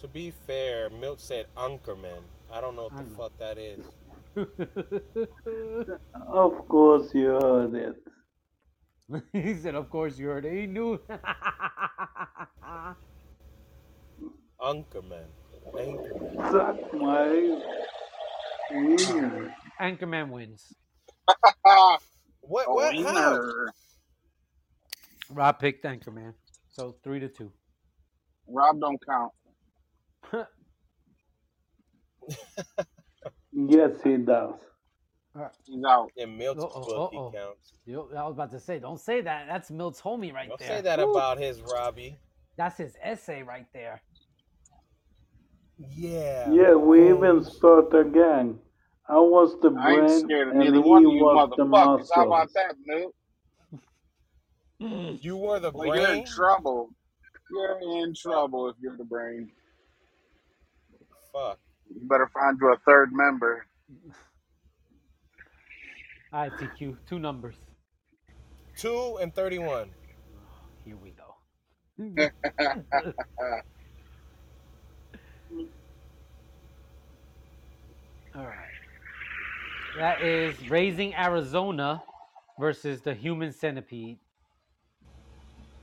To be fair, Milt said Anchorman. I don't know what the know. fuck that is. Of course you heard it. he said, "Of course you heard it. He knew." Anchorman. Anchorman. Suck my wiener. Anchorman wins. What? a What? How? wiener. Rob picked Anchorman, so three to two. Rob don't count. Yes, he does. He's out. In Milt's Uh-oh, book, he uh-oh. counts. Yo, I was about to say, don't say that. That's Milt's homie right Don't there. say that Woo. about his Robbie. That's his essay right there. Yeah. Yeah, we Oh, even start a gang. I was the I ain't brain scared of and he neither one of you was the motherfuckers. How about that, Milt? You were the Well, you're in trouble. You're in trouble if you're the brain. Fuck. You better find you a third member. All right, TQ, two numbers. Two and thirty-one. Here we go. All right. That is Raising Arizona versus the Human Centipede.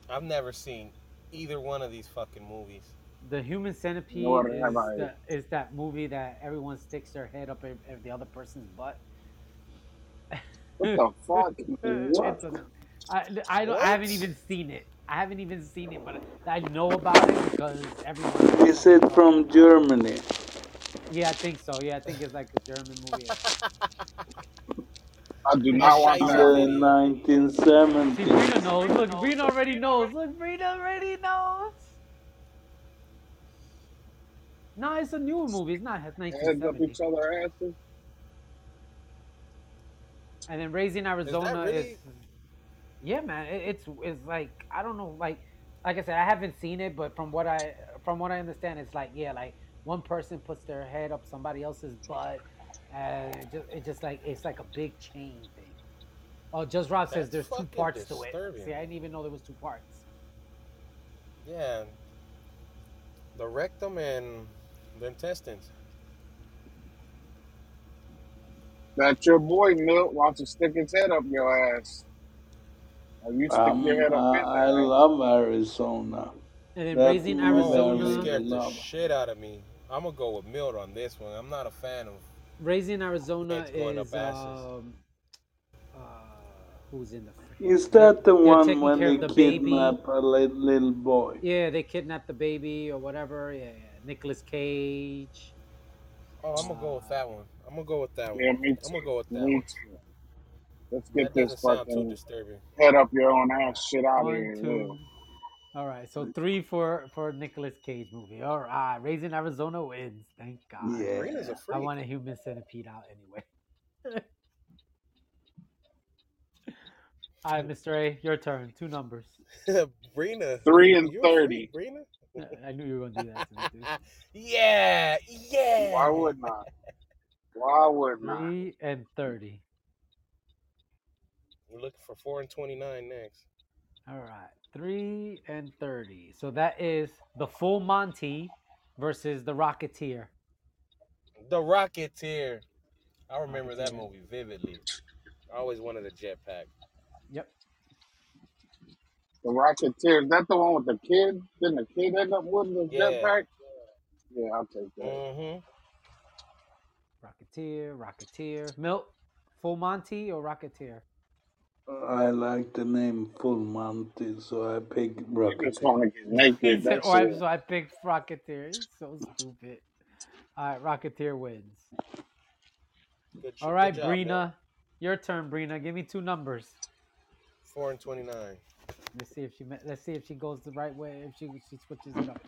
I've never seen either one of these fucking movies. The Human Centipede is, the, is that movie that everyone sticks their head up in, in the other person's butt. What hmm. the fuck? What? I, I, don't, I haven't even seen it. I haven't even seen it, but I know about it because everyone. Is it from Germany? Yeah, I think so. Yeah, I think it's like a German movie. I do not want In Scheiße. that. See, 1970s. Brina knows. Look, Brina already knows. Look, Brina already knows. No, it's a newer movie. It's not. It's Heads up 1970. each other asses. And then Raising Arizona is, really- yeah, man. It, it's it's like I don't know, like like I said, I haven't seen it, but from what I from what I understand, it's like yeah, like one person puts their head up somebody else's butt, and it just it just like it's like a big chain thing. Oh, Just Rob says there's two parts to it. See, I didn't even know there was two parts. Yeah. The rectum and the intestines. That your boy Milt wants to stick his head up your ass. Or you stick Um, your head up I, I there. love Arizona. And then Raising Arizona. you Arizona, scared the shit out of me. I'm gonna go with Milt on this one. I'm not a fan of. Raising Arizona going is up um, uh, who's in the Is that the They're one taking when they of the baby. kidnap a little, little boy? Yeah, they kidnapped the baby or whatever. Yeah, yeah. Nicolas Cage. Oh, I'm gonna go with that one. I'm gonna go with that one. Yeah, me I'm too. gonna go with that Me one. too. Let's That get this doesn't too fucking disturbing. head up your own ass shit out of One, here. two. All right, so three for for Nicolas Cage movie. All right, Raising Arizona wins. Thank God. Yeah. Marina's a I freak. want a human centipede out anyway. All right, Mr. A, your turn. Two numbers. Brina. Three and 30. Brina? I knew you were gonna do that to me, yeah, yeah. Why would not? Why would not? Three and thirty. We're looking for four and twenty-nine next. All right, three and thirty. So that is the Full Monty versus the Rocketeer. The Rocketeer. I remember that movie vividly. I always wanted a jetpack. Yep. The Rocketeer. Is that the one with the kid? Didn't the kid end up with the Yeah. jetpack? Yeah, I'll take that. Mm-hmm. Rocketeer, Rocketeer. Milt, Full Monty or Rocketeer? Uh, I like the name Full Monty, so I pick You just Rocket. want to get He naked. said, That's oh, I, it. so I picked Rocketeer. He's so stupid. All right, Rocketeer wins. Good, All right, good job, Milt. Brina. Your turn, Brina. Give me two numbers. Four and twenty-nine. Let's see if she let's see if she goes the right way. If she she switches it up.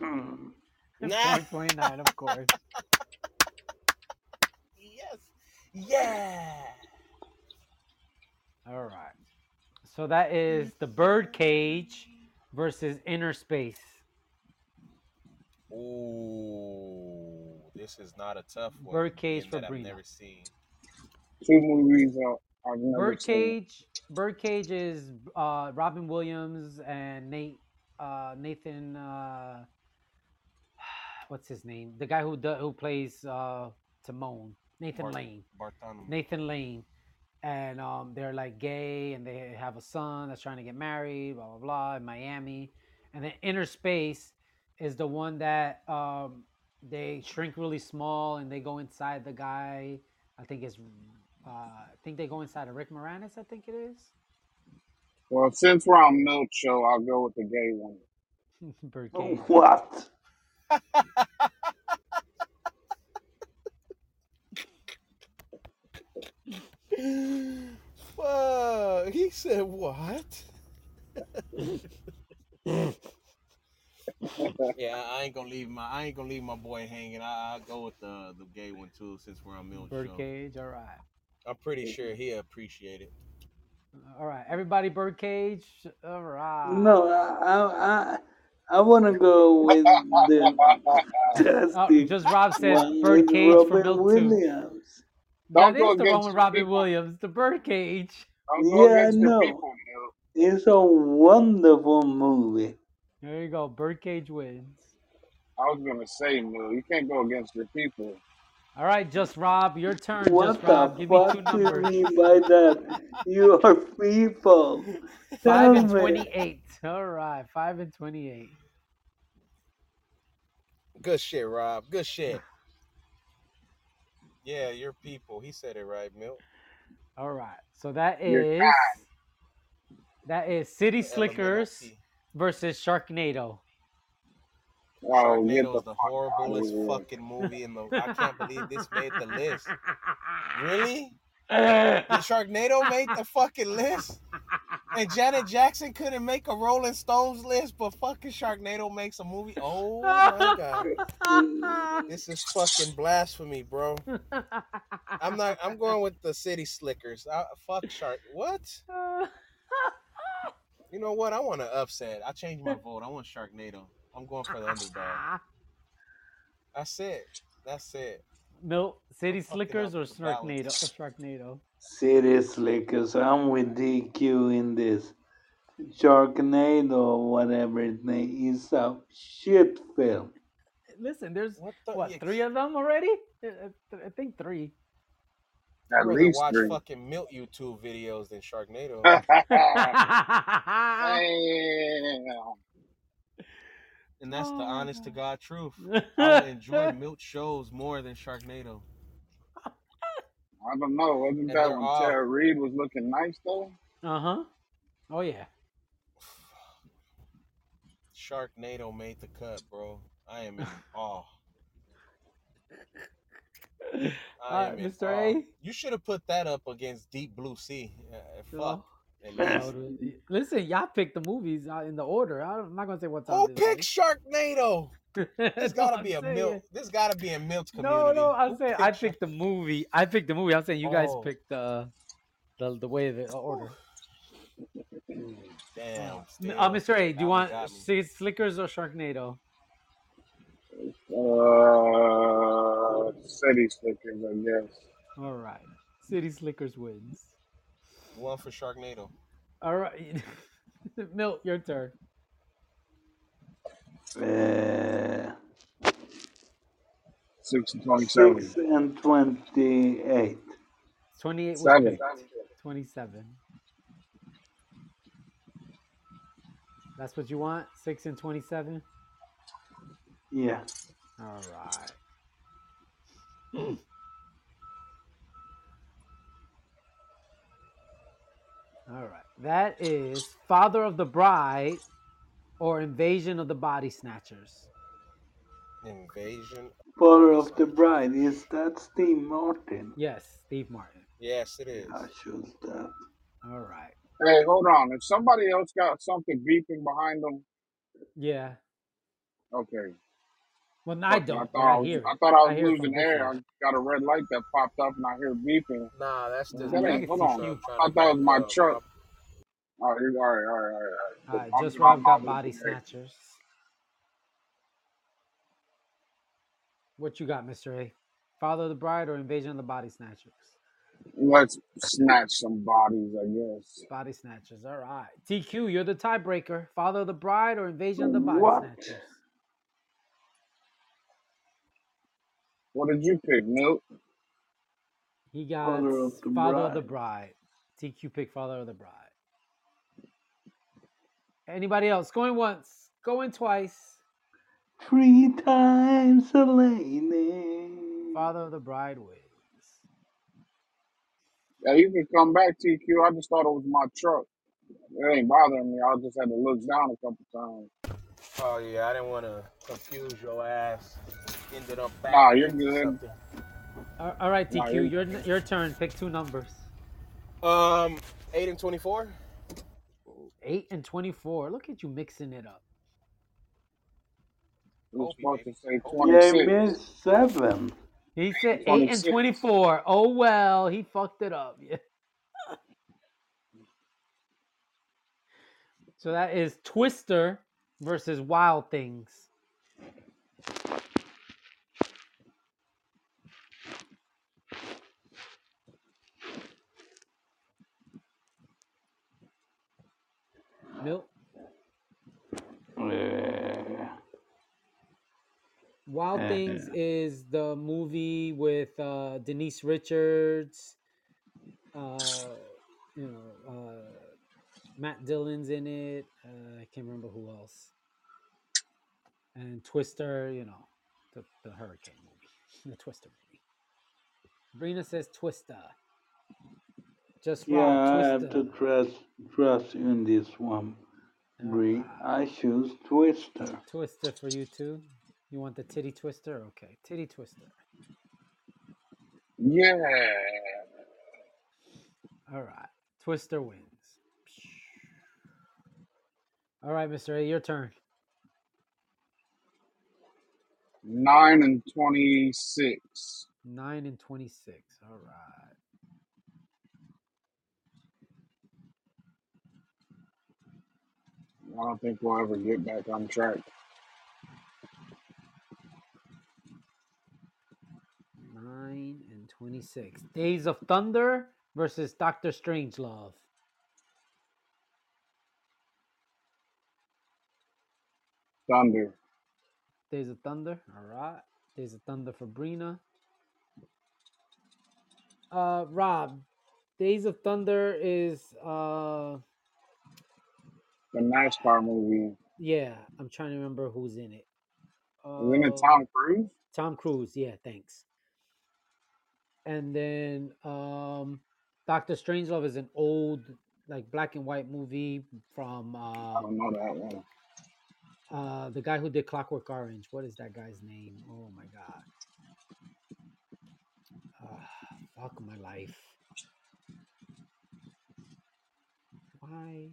Nah. 429, of course. Yes. Yeah. All right. So that is the Birdcage versus Inner Space. Ooh, this is not a tough one. Birdcage game for that I've never seen. Two movies I've never seen. Birdcage. Birdcage is uh, Robin Williams and Nate uh, Nathan. Uh, what's his name? The guy who who plays uh, Timon. Nathan Bart- Lane. Bartholomew. Nathan Lane. And um, they're like gay and they have a son that's trying to get married, blah, blah, blah, in Miami. And then Inner Space is the one that um, they shrink really small and they go inside the guy. I think it's, uh, I think they go inside of Rick Moranis, I think it is. Well, since we're on Milk Show, I'll go with the gay one. Birdcage. What? Fuck. He said what? yeah, I ain't gonna leave my I ain't gonna leave my boy hanging. I, I'll go with the the gay one too, since we're on Milk Show. Birdcage, all right. I'm pretty sure he'll appreciate it. All right. Everybody, Birdcage, all right. No, I I I, I want to go with the Oh, fantastic just Rob said one with Birdcage for Robin Milk. Williams. That Don't go is the one against with your Robin people. Williams, the Birdcage. Don't go Yeah, I against your know. people, Milk. It's a wonderful movie. There you go. Birdcage wins. I was gonna say, Milk, you can't go against your people. All right, just Rob, your turn. What Just Rob, the give me two fuck do you numbers. mean by that? You are people. Five Tell and me. twenty-eight. All right, five and twenty-eight. Good shit, Rob. Good shit. Yeah, your people. He said it right, Milk. All right, so that is that is City Slickers elemental P. versus Sharknado. Oh, get Sharknado's the the fuck out of horriblest here. fucking movie in the. I can't believe this made the list. Really? Did Really? Sharknado make the fucking list? And Janet Jackson couldn't make a Rolling Stones list, but fucking Sharknado makes a movie. Oh my god, this is fucking blasphemy, bro. I'm not. I'm going with the City Slickers. I, fuck Shark. What? You know what? I want to upset. I changed my vote. I want Sharknado. I'm going for the underdog. That's it. That's it. Milt, City I'm Slickers or with the balance. Sharknado? Sharknado. Seriously, because I'm with DQ in this. Sharknado, or whatever its name, is a shit film. Listen, there's What the? what three of them already? Uh, uh, I I- I think three. I'd rather least watch three. fucking Milt YouTube videos than Sharknado. Damn. And that's the Oh, honest to God. God truth. I enjoy Milt shows more than Sharknado. I don't know. Wasn't And that they're when all- Tara Reid was looking nice though? Uh huh. Oh yeah. Sharknado made the cut, bro. I am in awe. I Alright, am in Mr. awe. A. You should have put that up against Deep Blue Sea. Uh, Oh. fuck. At I least. would've- Listen, y'all pick the movies uh, in the order. I don't- I'm not gonna say what's up. Who on this picked Sharknado? List. This That's gotta be a I'm saying. Milt. This gotta be a milk community. No, no, I'm saying I picked picked the movie. I picked the movie. I'm saying you guys Oh. picked the the the way the order. Damn. Uh, Mr. A, do you want got Slickers or Sharknado? Uh, City Slickers, I guess. All right, City Slickers wins. One for Sharknado. All right, Milt, your turn. Uh, Six and twenty-seven. 6 and 28. Twenty-eight was Seven. Twenty-seven. That's what you want? Six and twenty-seven. Yeah. All right. All right. That is Father of the Bride or Invasion of the Body Snatchers. Invasion. Father of the Bride. Is that Steve Martin? Yes, Steve Martin. Yes, it is. I choose that. All right. Hey, hold on. If somebody else got something beeping behind them, Yeah. okay. Well, I I don't. but thought I I was, hear it. I thought I I was hear it from losing this air. I end. got a red light that popped up and I hear beeping. Nah, that's the. Uh, That ain't, think hold it's on. you. I thought that was my truck. Oh, all right, all right, all right, all right. All right. I'm, Just I'm, Rob got Body. Snatchers. What you got, Mr. A? Father of the Bride or Invasion of the Body Snatchers? Let's snatch some bodies, I guess. Body Snatchers. All right. TQ, you're the tiebreaker. Father of the Bride or Invasion of the Body What? Snatchers? What did you pick, Milt? He got Father of the Father of the Bride. Bride. TQ pick Father of the Bride. Anybody else? Going once. Going twice. Three times a lady. Father of the Bride wins. Yeah, you can come back, TQ. I just thought it was my truck. It ain't bothering me. I just had to look down a couple times. Oh yeah, I didn't want to confuse your ass. Ended up back Nah, you're into good. something. All all right, Nah, TQ, you're your your turn. Pick two numbers. Um, eight and twenty-four. Eight and twenty-four. Look at you mixing it up. Kobe, supposed to baby. say Kobe. Yeah, 26. missed seven. He said eight and 26. twenty-four. Oh well, he fucked it up. Yeah. So that is Twister versus Wild Things. Milt. Yeah. Wild Uh, Things is the movie with uh, Denise Richards. Uh, you know, uh, Matt Dillon's in it. Uh, I can't remember who else. And Twister, you know, the, the hurricane movie, the Twister movie. Brina says Twister. Just yeah, Rob I have to Twister. trust trust in this one, All Bree. I choose Twister. Twister for you too. You want the titty twister? Okay, titty twister. Yeah. All right, Twister wins. All right, Mister A, your turn. 9 and 26. Nine and twenty-six. All right. I don't think we'll ever get back on track. Nine and twenty-six. Days of Thunder versus Doctor Strangelove. Thunder. Days of Thunder. All right. Days of Thunder for Brina. Uh, Rob. Days of Thunder is uh, The NASCAR movie. yeah. I'm trying to remember who's in it. it. Isn't it Uh, Tom Cruise? Tom Cruise, yeah, thanks. And then um Doctor Strangelove is an old like black and white movie from I uh don't know that one. uh the guy who did Clockwork Orange. What is that guy's name? Oh my god. Ah, fuck my life. Why?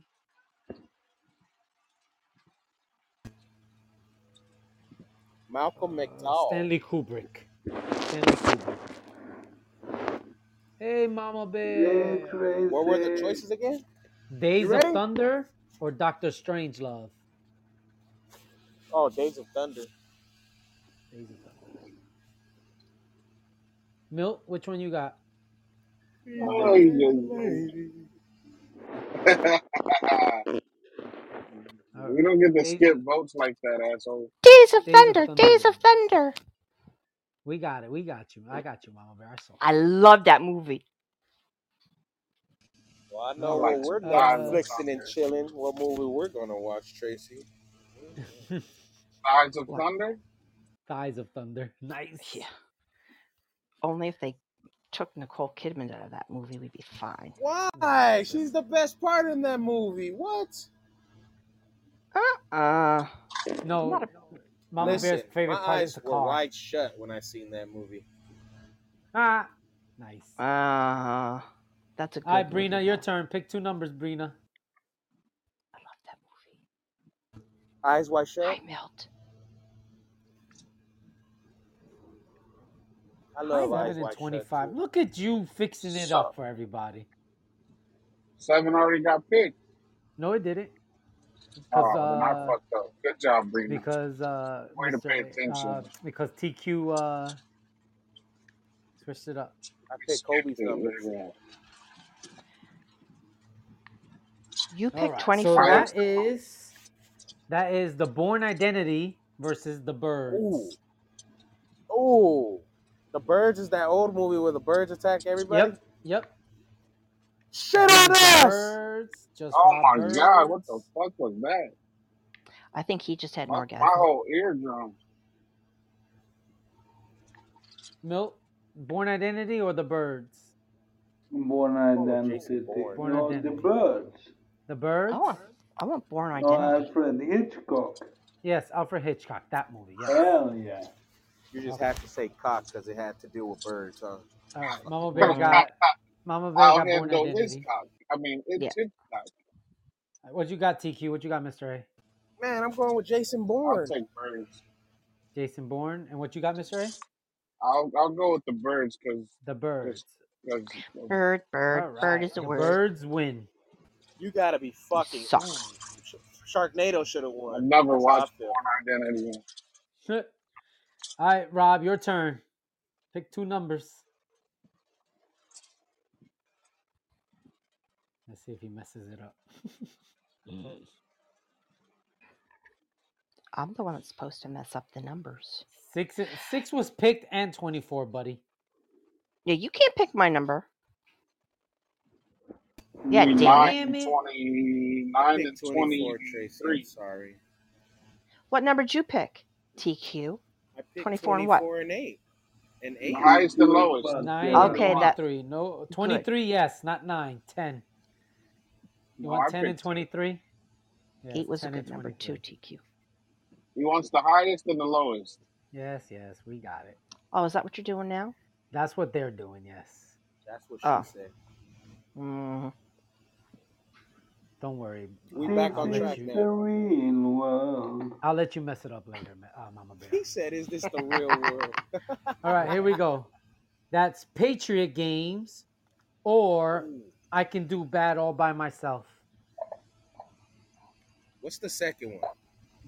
Malcolm Uh, McDowell. Stanley Kubrick. Stanley Kubrick. Hey, Mama Bear. Let's What were the choices again? Days of ready? Thunder or Doctor Strangelove? Oh, Days of Thunder. Days of Thunder. Milt, which one you got? Oh, yeah. We don't get to skip votes like that, asshole. Days of Days of Thunder, Thunder Days of. Thunder. We got it. We got you. I got you, Mama Bear. I saw. I love that movie. Well, I I know like what we're some Thighs Netflixing and chilling. What movie we're gonna watch, Tracy? Thighs of Thunder. Thighs of Thunder. Nice. Yeah. Only if they took Nicole Kidman out of that movie, we'd be fine. Why? She's the best part in that movie. What? Uh, uh No, a, Mama Listen, Bear's favorite my part is eyes the were car. wide shut when I seen that movie. Ah, nice. uh, that's a good All right, movie, Brina, your though. turn. Pick two numbers, Brina. I love that movie. Eyes wide shut. I melt. I love Eyes Seven and Shut. twenty-five. too. Look at you fixing it Shut up for everybody. Seven already got picked. No, it didn't. Oh, Because I uh, fucked up. Good job, Brina. because uh, Way to pay attention. Uh, because TQ uh switched it up. I picked Kobe's Yeah, number. yeah. You picked right, so that is that is the Bourne Identity versus the Birds. Ooh. Ooh. The Birds is that old movie where the birds attack everybody? Yep, yep. Shit That on us! Birds. Just Oh Rob my god, what the fuck was that? I think he just had an My, orgasm. my whole eardrum. Milt, Bourne Identity or the Birds? Bourne Oh, Identity. Jason Bourne no, Identity. the birds. The Birds? I want, I want Bourne No, Identity. Alfred Hitchcock. Yes, Alfred Hitchcock. That movie. Yes. Hell yeah. You just have to say cock because it had to do with birds, huh? All right, Mama Bear got Mama Bear I'll got Bourne handle his Identity. I mean, it's Yeah. his cock. Uh, what you got, TQ? What you got, Mr. A? Man, I'm going with Jason I'll Bourne. take birds. Jason Bourne. And what you got, Mr. A? I'll I'll go with the birds because The Birds. Bird, bird, All bird right, is the the word. Birds win. You gotta be fucking. suck. Sh- Sharknado should have won. I won. never That's how I watched feel. Bourne Identity. All right, Rob, your turn. Pick two numbers. See if he messes it up. I'm the one that's supposed to mess up the numbers. Six six was picked and 24, buddy. Yeah, you can't pick my number. Yeah, Nine damn it. and I 29 and 24, Tracy. 23. sorry. What number did you pick? TQ. I picked 24 and what? 24 and 8. And 8. The highest and lowest. Nine Okay, that- three. No, 23, yes, not nine. 10. You want 10 and 23? Yes, Eight was a good number too, 23. TQ. He wants the highest and the lowest. Yes, yes, we got it. Oh, is that what you're doing now? That's what they're doing, yes. That's what she Oh. said. Mm, Don't worry. We I'll- back on track you- now. The. I'll let you mess it up later, ma- uh, Mama Bear. He said, "Is this the real world?" All right, here we go. That's Patriot Games, or I can do bad all by myself. What's the second one?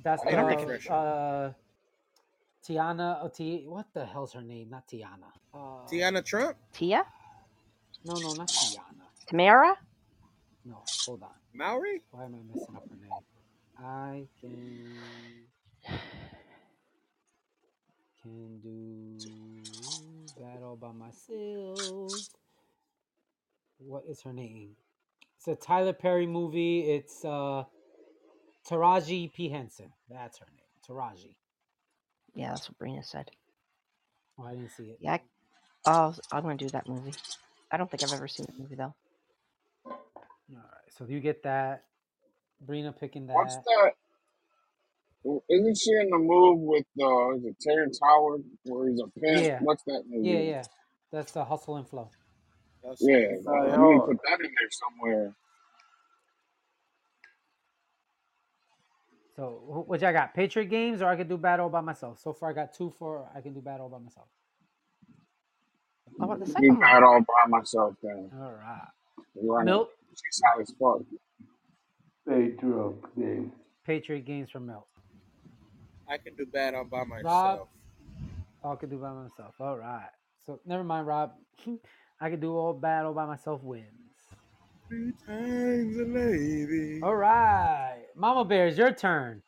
That's I the gotta refresh it. uh, Tiana. Oh, T, what the hell's her name? Not Tiana. Uh, Tiana Trump, Tia? No, no, not Tiana. Tamara? No, hold on. Maori. Why am I messing up her name? I can can do that all by myself. What is her name? It's a Tyler Perry movie. It's uh Taraji P Henson. That's her name. Taraji. Yeah, that's what Brina said. Oh, I didn't see it. Yeah. I, oh, I'm going to do that movie. I don't think I've ever seen that movie, though. All right. So you get that. Brina picking that. What's that? Isn't she in the move with uh, is it Terrence Howard where he's a pimp? Yeah. What's that movie? Yeah, yeah. That's the hustle and flow. That's- Yeah, Uh, I need to put that in there somewhere. So wh- which I got? Patriot games or I could do battle by myself. So far I got two for I can do battle by myself. I want the Do second that one. all by myself then. All right. You're right. Milt, She's fuck. Patriot game. Patriot games for Milk. I can do bad all by Rob, myself. Oh, I can do by myself. All right. So never mind, Rob. I can do all battle by myself wins. Three times a lady. All right, Mama Bear, it's your turn.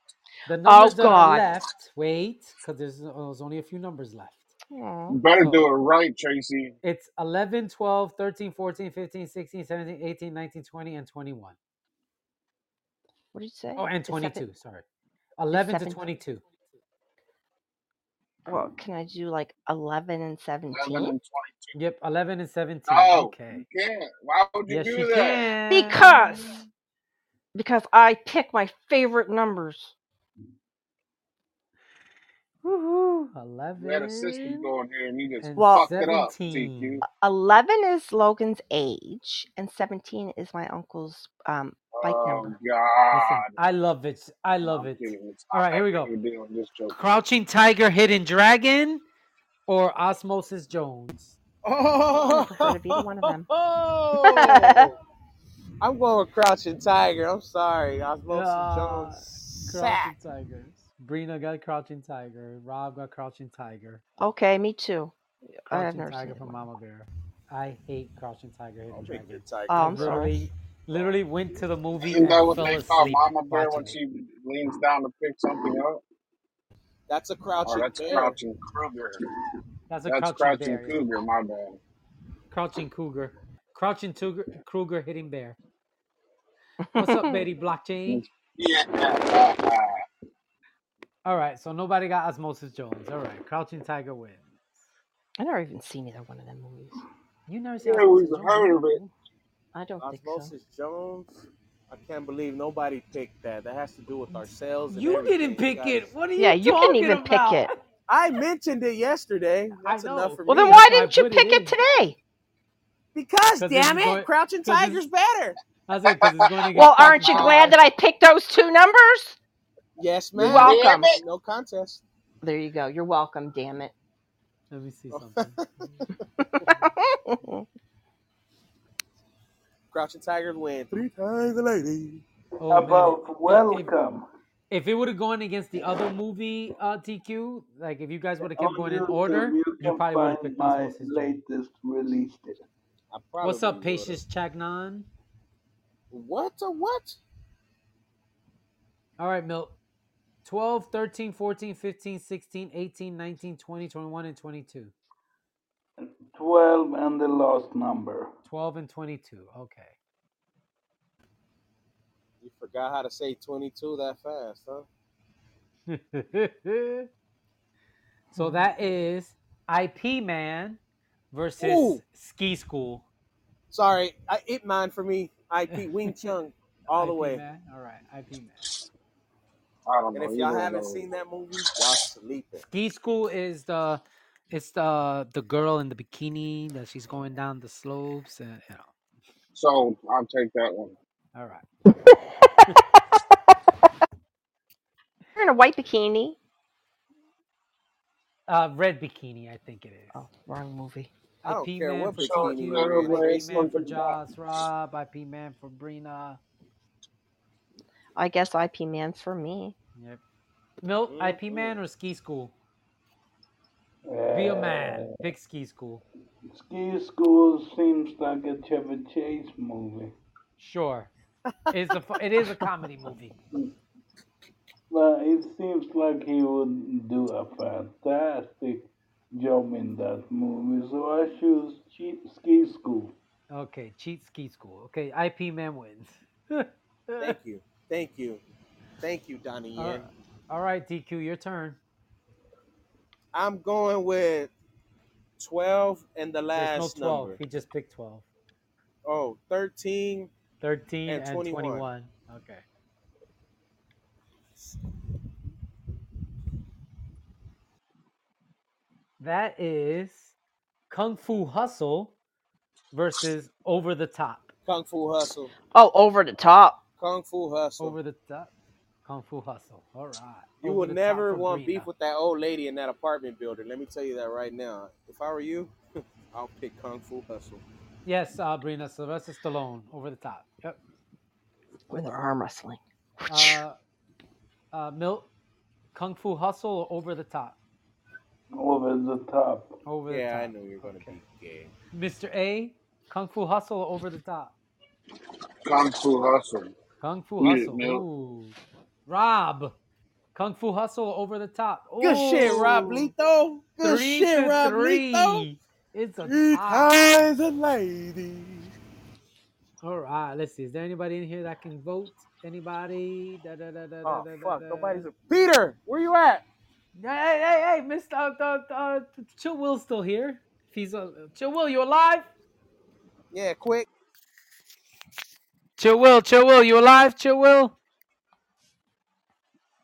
The numbers that are God. left. Wait, because there's, uh, there's only a few numbers left. You better So- do it right, Tracy. It's 11, 12, 13, 14, 15, 16, 17, 18, 19, 20, and 21. What did you say? Oh, and It's seven- 22. Sorry. 11 to seven- 22. Well, can I do like 11 and 17? 11 and Yep, 11 and 17. No, okay. you can't. Why would you Yes, do you that? can. Because because I pick my favorite numbers. Woohoo. We had a system 11. going here and you just and Well- fucked it up, TQ. 11 is Logan's age, and 17 is my uncle's um, bike Oh, number. Listen, God. I love it. I love I'm it. All right, here we go. We're doing this joke. Crouching Tiger, Hidden Dragon, or Osmosis Jones? Oh, prefer to be one of them. I'm going with Crouching Tiger. I'm sorry. Osmosis Ah, Jones. Crouching Sack. Tigers. Brina got Crouching Tiger. Rob got Crouching Tiger. Okay, me too. I have Crouching never Tiger seen from. Mama Bear. I hate Crouching Tiger, Hidden I'll take Dragon. Tiger. Oh, I'm sorry. literally, literally went to the movie Isn't and that what fell they call asleep Mama Bear when watching it. she leans down to pick something up? That's a oh, Crouching Oh, that's Bear. Crouching Kruger. That's a That's Crouching, Crouching Bear. yeah. Cougar, my bad. Crouching Cougar. Crouching Cougar, Kruger hitting bear. What's up, Betty Blockchain? Yeah. All right, so nobody got Osmosis Jones. All right, Crouching Tiger wins. I never even seen either one of them movies. You never seen Yeah, Osmosis we've Jones? heard of it. I don't think so. Osmosis Jones. I can't believe nobody picked that. That has to do with ourselves. and You everything, didn't pick guys. it. What are you Yeah, you talking can even about? pick it. I mentioned it yesterday. I That's know. enough for Well, me. then why That's why I didn't you put it pick it today? Because, damn it, going- Crouching 'cause it's- Tiger's better. I was like, 'cause it's going against Well, aren't you Tiger. glad that I picked those two numbers? Yes, ma'am. You're welcome. No contest. There you go. You're welcome, damn it. Let me see something. Crouching Tigers win three times a lady. Oh. About If, welcome. if it would have gone against the other movie, uh, TQ, like if you guys would have kept On going in order, you you probably would have picked my Osmosis Jones. latest released. date. I What's up, probably would've. Patience Chagnon? What a what? All right, Milt. 12, 13, 14, 15, 16, 18, 19, 20, 21, and 22. 12 and the last number. 12 and 22. Okay. You forgot how to say 22 that fast, huh? so that is IP Man versus Ooh. Ski School. Sorry, I, it mine for me. IP Wing Chun all the way. Man. All right, IP Man. I don't And know. if y'all haven't those. seen that movie, y'all sleeping. Ski School is the it's the the girl in the bikini that she's going down the slopes and you know. So I'll take that one. All right. You're in a white bikini. Uh, red bikini, I think it is. Oh, wrong movie. I don't IP care Man what for bikini TQ, you're in. IP Man for Joss, Rob, IP Man for Brina. I guess IP Man's for me. Yep. Milt, IP Mhm. Man or Ski School? Be a man. Uh, Pick Ski School. Ski School seems like a Chevy Chase movie. Sure. It's a it is a comedy movie. But it seems like he would do a fantastic job in that movie. So I choose Che- Ski School. Okay, cheat Ski School. Okay, IP Man wins. Thank you. Thank you. Thank you, Donnie All Yen. all right, DQ, your turn. I'm going with 12 and the There's last no 12. number. He just picked 12. Oh, 13. 13 and, And 21. 21. Okay. That is Kung Fu Hustle versus Over the Top. Kung Fu Hustle. Oh, over the top. Kung Fu Hustle. Over the Top. Kung Fu Hustle. All right. you Over will never want Brina. beef with that old lady in that apartment building. Let me tell you that right now. If I were you, I'll pick Kung Fu Hustle. Yes, uh, Brina. Sylvester Stallone. Over the top. Yep. With their arm wrestling. Uh, uh, Milt. Kung Fu Hustle or Over the Top? Over the top. Over the Yeah, top. I knew you were going to Okay. be gay. Mr. A. Kung Fu Hustle or Over the Top? Kung Fu Hustle. Kung Fu Yeah, Hustle. Milt. Ooh. Rob. Kung Fu Hustle Over the Top? Good shit, Rob Lito. Good three shit, to Rob three. Lito. It's a Three tie. times a lady. All right, let's see. Is there anybody in here that can vote? Anybody? Da, da, da, da, Oh da, da, fuck! da. Nobody's a Peter. Where you at? Hey, hey, hey, hey, Mr. Uh, uh, uh, Chill Will's still here. If he's uh, Chill Will, you alive? Yeah, quick. Chill Will, Chill Will, you alive? Chill Will.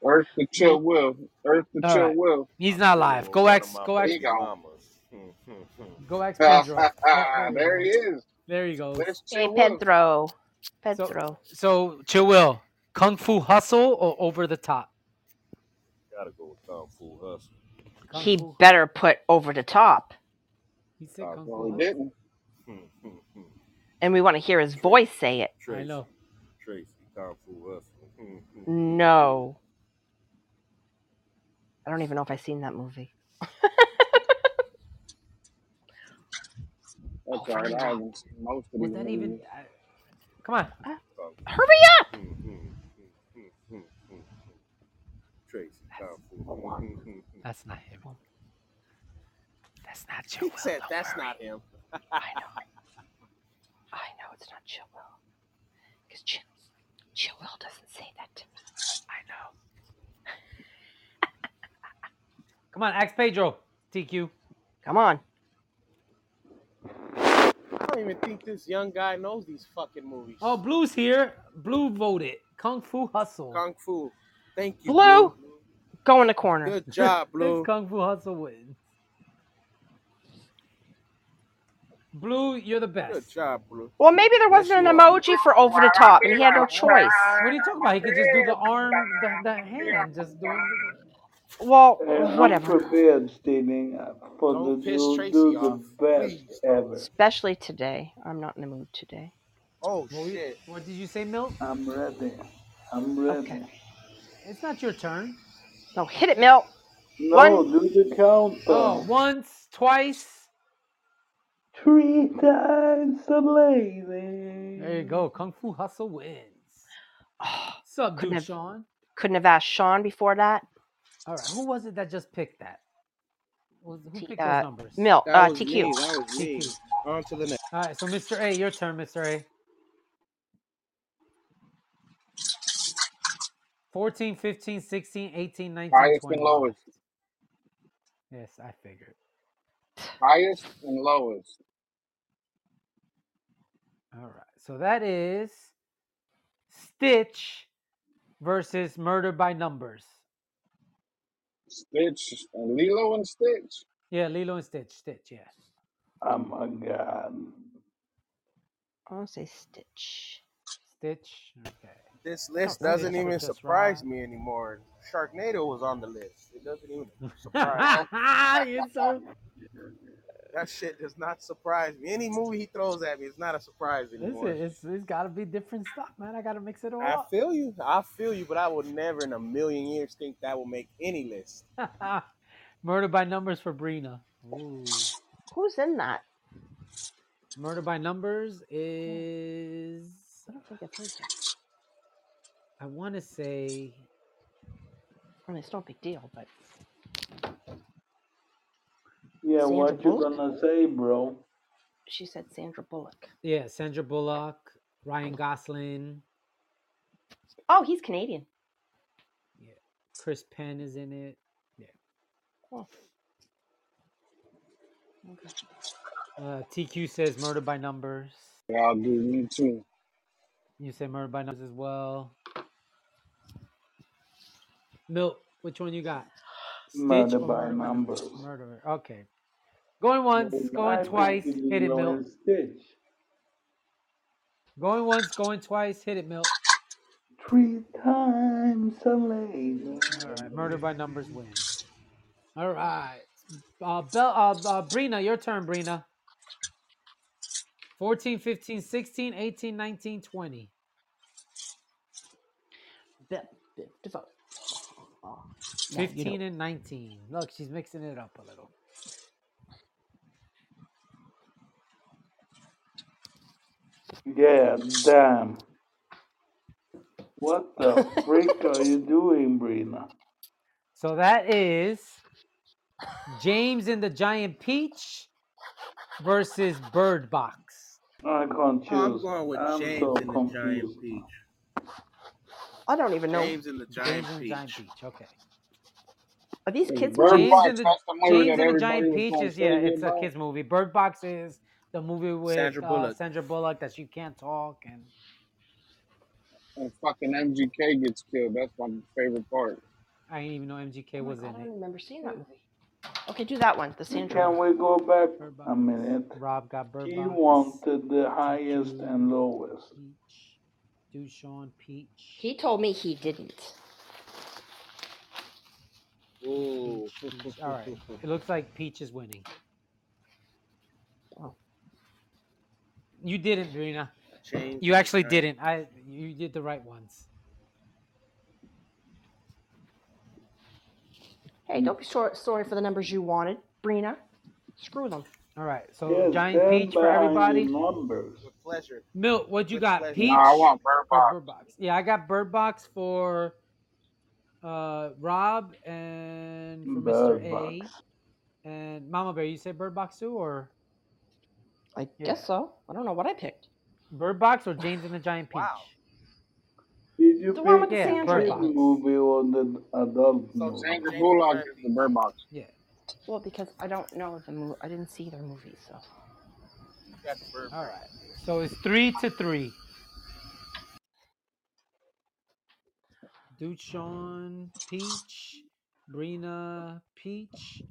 Earth to chill will. Earth to All chill right. will. He's not alive. Go One of X, go There X, you go. mamas. go X Pedro. There, there he he is. There he goes. There's Hey, chill will. Pedro. So, Pedro. so Chill Will, Kung Fu Hustle or Over the Top? Gotta go with Kung Fu Hustle. Kung He Fu. better put over the top. He said Uh, Kung No, Fu he Hustle. didn't. And we want to hear his voice say it. I know. Tracy, Kung Fu Hustle. No. I don't even know if I've seen that movie. That's Oh, all right. I God. haven't seen most of Was that even? I, come on. Uh, Kung Hurry up! Tracy, Kung Fu. That's not him. That's not Chill He said don't that's worry. not him. I know. I know it's not Chill Will. Because Chill, Chill Will doesn't say that to me. I know. Come on, ask Pedro. TQ. Come on. I don't even think this young guy knows these fucking movies. Oh, Blue's here. Blue voted. Kung Fu Hustle. Kung Fu. Thank you, Blue. Go in the corner. Good job, Blue. Kung Fu Hustle wins. Blue, you're the best. Good job, Blue. Well, maybe there wasn't an Yes, you are. emoji for over the top, and he had no choice. What are you talking about? He could just do the arm, the, the hand, just doing. Well, And I'm whatever. prepared, Stealing, uh, for Don't the piss do, Tracy do the best Please. ever. Especially today. I'm not in the mood today. Oh What, shit. what did you say, Milt? I'm ready. I'm ready. Okay. It's not your turn. No, hit it, Milt. No, One- do the countdown. Oh, once, twice. Three times a lady. There you go. Kung Fu Hustle wins. Oh, Sup, Couldn't dude, have- Sean? couldn't have asked Sean before that. All right, who was it that just picked that? Was, who picked uh, those numbers? Milt, That uh, TQ. me. That was me. TQ. On to the next. All right, so Mr. A, your turn, Mr. A. 14, 15, 16, 18, 19, Highest 20. and lowest. Yes, I figured. Highest and lowest. All right, so that is Stitch versus Murder by Numbers. Stitch. And Lilo and Stitch. Yeah, Lilo and Stitch. Stitch, yeah. Oh my God. I want to say Stitch. Stitch. Okay. This list doesn't even surprise right. me anymore. Sharknado was on the list. It doesn't even surprise me. You're so That shit does not surprise me. Any movie he throws at me is not a surprise anymore. Listen, it's it's got to be different stuff, man. I got to mix it all I up. feel you. I feel you, but I would never in a million years think that will make any list. Murder by Numbers for Brina. Ooh. Who's in that? Murder by Numbers is I don't think I've heard that. I want to say I mean, it's no big deal, but Yeah, Sandra what you Bullock? gonna say, bro? she said Sandra Bullock. yeah, Sandra Bullock, Ryan Gosling, Oh, he's Canadian. Yeah, Chris Penn is in it. Yeah. Oh. Okay. Uh, TQ says Murder by Numbers. Yeah, I'll do me too. You say Murder by Numbers as well. Milt, which one you got? Stitch Murder by by Numbers. Murder. Okay. Going once, going twice. Hit it, Lilo Milt. Stitch. Going once, going twice. Hit it, Milt. Three times a lady. All right. Murder by Numbers wins. All right. Uh, Bel, uh, uh, Brina, your turn, Brina. 14, 15, 16, 18, 19, 20. Be- be- devote. Oh, yeah, you 15 know. and 19. Look, she's mixing it up a little. Yeah, damn. What the freak are you doing, Brina? So that is James and the Giant Peach versus Bird Box. I can't Oh, I'm going with I'm James so and the Giant. Peach. I don't even know. James and the Giant James and the Giant Peach. Peach. Okay. Are these kids' Bird? James Box, and the that's the movie James and the Giant Peach is yeah, it's a kids movie. Bird Box is the movie with Sandra uh, Bullock. Sandra Bullock that she can't talk and And fucking MGK gets killed. That's my favorite part. I didn't even know MGK Oh was God, in it. I it. don't remember seeing that movie. Okay, do that one. The Sandra. Can we go back Bird a minute? Rob got Bird He wanted the highest TQ, and lowest. Peach, Dushan, Peach, He told me he didn't. Ooh. Peach, Peach. All right. It looks like Peach is winning. You didn't, Rena. James You actually the didn't. I you did the right ones. Hey, don't be sorry, sorry for the numbers you wanted, Brina. Screw them. All right. So Yes, Giant stand Peach for behind everybody. the numbers. With pleasure. Milt, what you With got? pleasure. Peach No, I want Bird or Box. Bird Box? Yeah, I got Bird Box for uh Rob and for Bird Mr. A. And Mama Bear, you said Bird Box too, or I Yeah. guess so. I don't know what I picked. Bird Box or James and the Giant Peach? Wow. Did you The one with the Yeah, Sandra the Box. in it. movie or the adult So movie? Sandra James Bullock and is the the Bird Box. Yeah. Well, because I don't know the movie. I didn't see their movie, so. You got the bird. All right. So it's three to three. Duchon Peach, Brina Peach,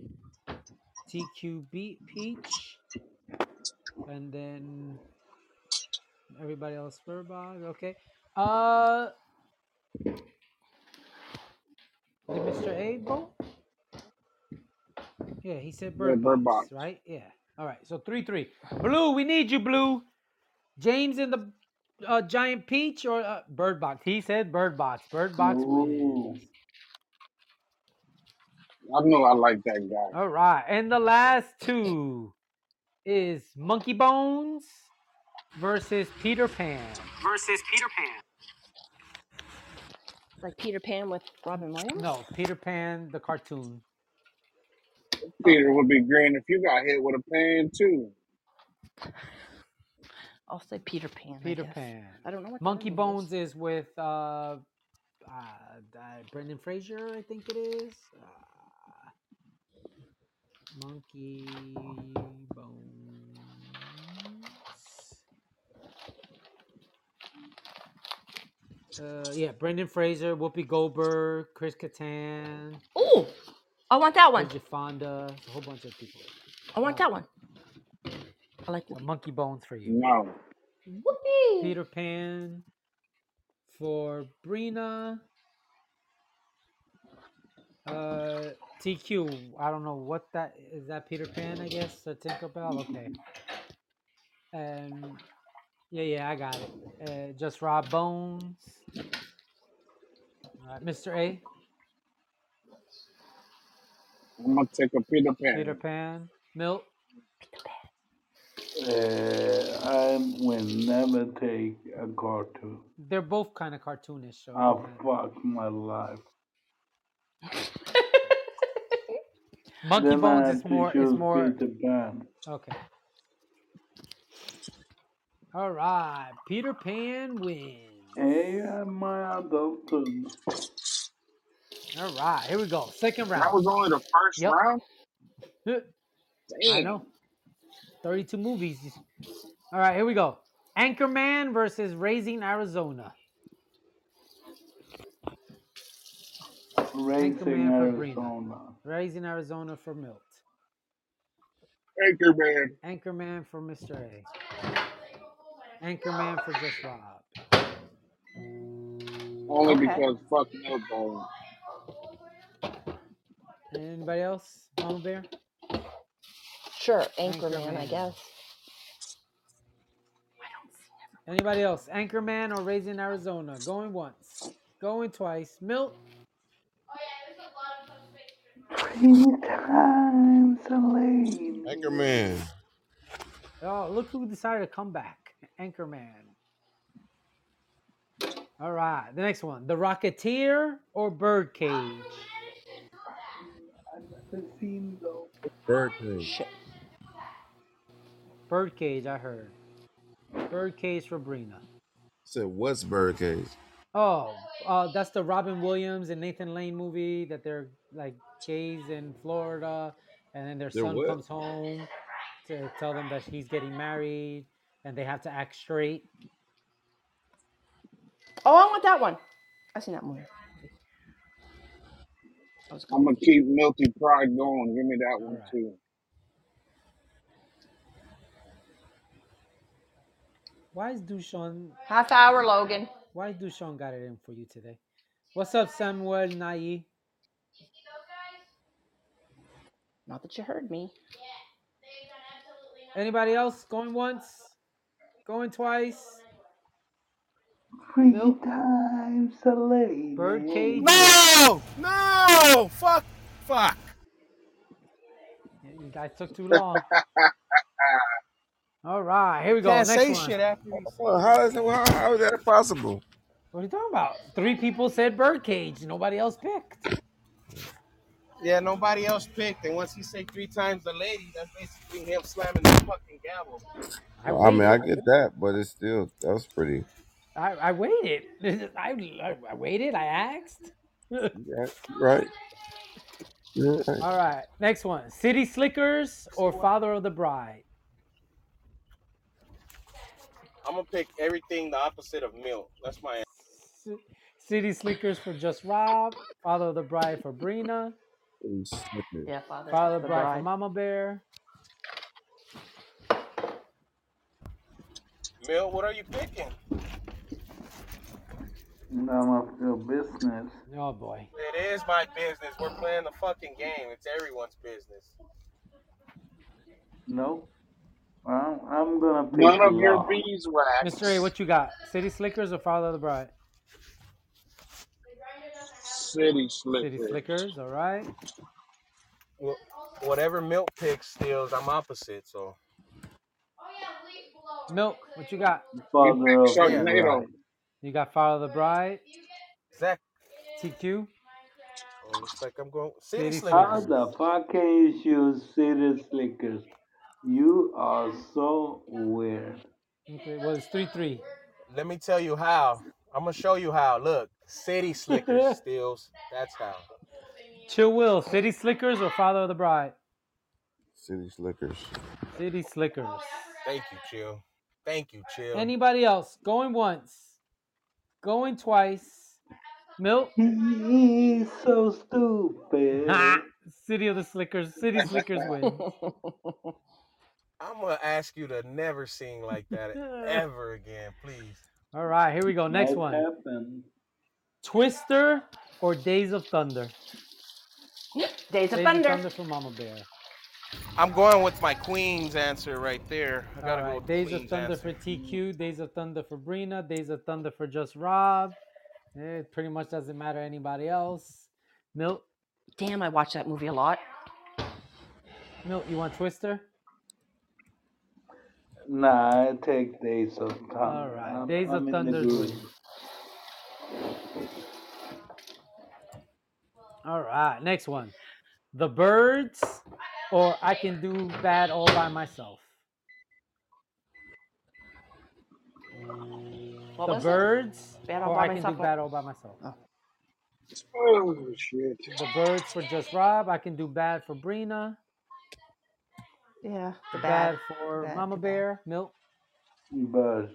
TQB Peach, and then everybody else Furbog. Okay. Uh, did Mr. A vote? Yeah, he said Yeah, Bird, Bird Box, Box. right? Yeah. All right. So three three. Blue, we need you, Blue. James in the uh, Giant Peach or uh, Bird Box? He said Bird Box. Bird Box Ooh. I know I like that guy. All right. And the last two is Monkey Bones versus Peter Pan. Versus Peter Pan. Like Peter Pan with Robin Williams? No, Peter Pan, the cartoon. Peter would be green if you got hit with a pan too. I'll say Peter Pan. I Peter guess. Pan. I don't know what Monkey other movie is. Bones is with uh, uh, uh, Brendan Fraser, I think it is. Uh, Monkey Bones. Uh, yeah, Brendan Fraser, Whoopi Goldberg, Chris Kattan, Oh, I want that one. Bridget Fonda, a whole bunch of people. I want that one. I like So Whoopi. Monkey Bones for you. No. Whoopi. Peter Pan for Brina. Uh, TQ. I don't know what that is. That Peter Pan, I guess. Or Tinkerbell. Okay. And yeah, yeah, I got it. Uh, just Rob Bones. All right, Mr. A. I'm gonna take a Peter Pan. Peter Pan. Milt. Uh, I will never take a cartoon. They're both kind of cartoonish. So Oh, yeah. fuck my life. Monkey Then I Bones have is to more. Is choose more. Peter Pan. Okay. All right. Peter Pan wins. Hey, I'm my adulthood. All right. Here we go. Second round. That round. was only the first Yep. round. I know. 32 movies. All right. Here we go. Anchorman versus Raising Arizona. Raising Anchorman for Brina. Arizona. Raising Arizona for Milt. Anchorman. Anchorman for Mr. A. Anchorman for Just Rob. Only Okay. because fuck Milbone. Anybody else? Mama Bear? Sure, Anchorman, I guess. Anybody else? Anchorman or Raising Arizona? Going once. Going twice. Milt? Oh, Three times a lot of times lane. Anchorman. Oh, look who decided to come back. Anchorman. All right. The next one. The Rocketeer or Birdcage? Birdcage. Shit. Birdcage, I heard. Birdcage for Brina. Said what's Birdcage? Oh, uh, that's the Robin Williams and Nathan Lane movie that they're like gays in Florida, and then their They're son what? comes home to tell them that he's getting married, and they have to act straight. Oh, I want that one. I seen that movie. That was a I'm couple gonna keep Milty Pride going. Give me that All one right. too. Why is Dushan? half hour, Logan. Why is Dushan got it in for you today? What's up, Samuel Nai? Not that you heard me. Anybody else going once? Going twice? Three Milk? times a lady. Birdcage? No, no, fuck, fuck. Yeah, You guys took too long. All right, here we go. Can't Next say one. shit after you. Well, how is, how, how is that possible? What are you talking about? Three people said birdcage. Nobody else picked. Yeah, nobody else picked, and once he say three times the lady, that's basically him slamming the fucking gavel. I Well, I mean, I get that, but it's still that was pretty. I, I waited. I, I, I waited. I asked. Yeah, right. Yeah, right. All right. Next one. City Slickers or Father of the Bride? I'm gonna pick everything the opposite of milk. That's my answer. C- City Slickers for Just Rob. Father of the Bride for Brina. Pretty stupid. Yeah, father. Father of the the Bride for. Mama Bear. Mill, what are you picking? None of your business. Oh boy. It is my business. We're playing the fucking game. It's everyone's business. No. I'm, I'm gonna pick None of your law. beeswax. Mr. A, what you got? City Slickers or Father of the Bride? City City slickers. Slickers. All right. Wh- Whatever milk picks steals, I'm opposite. So Milk. What you got? You Father pick of the Sharknado. bride. You got Father of the Bride. Zach, TQ. oh, looks like I'm going city City How the fuck can you choose city slickers? You are so weird. Okay. Well, it's three three. Let me tell you how. I'm gonna show you how. Look, city slickers steals. That's how. Chill Will. City Slickers or Father of the Bride? City Slickers. City Slickers. Thank you, chill. Thank you, chill. Anybody else? Going once. Going twice. Milk. He's so stupid. Ha! City of the Slickers. City Slickers win. I'm gonna ask you to never sing like that ever again, please. All right, here we go. Next Might one. happen. Twister or Days of Thunder? Days of Days Thunder. of Thunder for Mama Bear. I'm going with my queen's answer right there. I gotta go right. with the Days of Thunder answer. for TQ. Days of Thunder for Brina. Days of Thunder for Just Rob. Eh, it pretty much doesn't matter anybody else. Milt. Damn, I watch that movie a lot. Milt, You want Twister? Nah, I take Days of Thunder. All right. I'm, Days of I'm in the Thunder. All right. Next one. The Birds or I Can Do Bad All by Myself. What the? Birds Bad All or by I Can Myself, Do what? Bad All by Myself. Oh. oh shit. The Birds for Just Rob. I Can Do Bad for Brina. Yeah, the The bad. Bad for bad, Mama too bad. Bear. Milk. But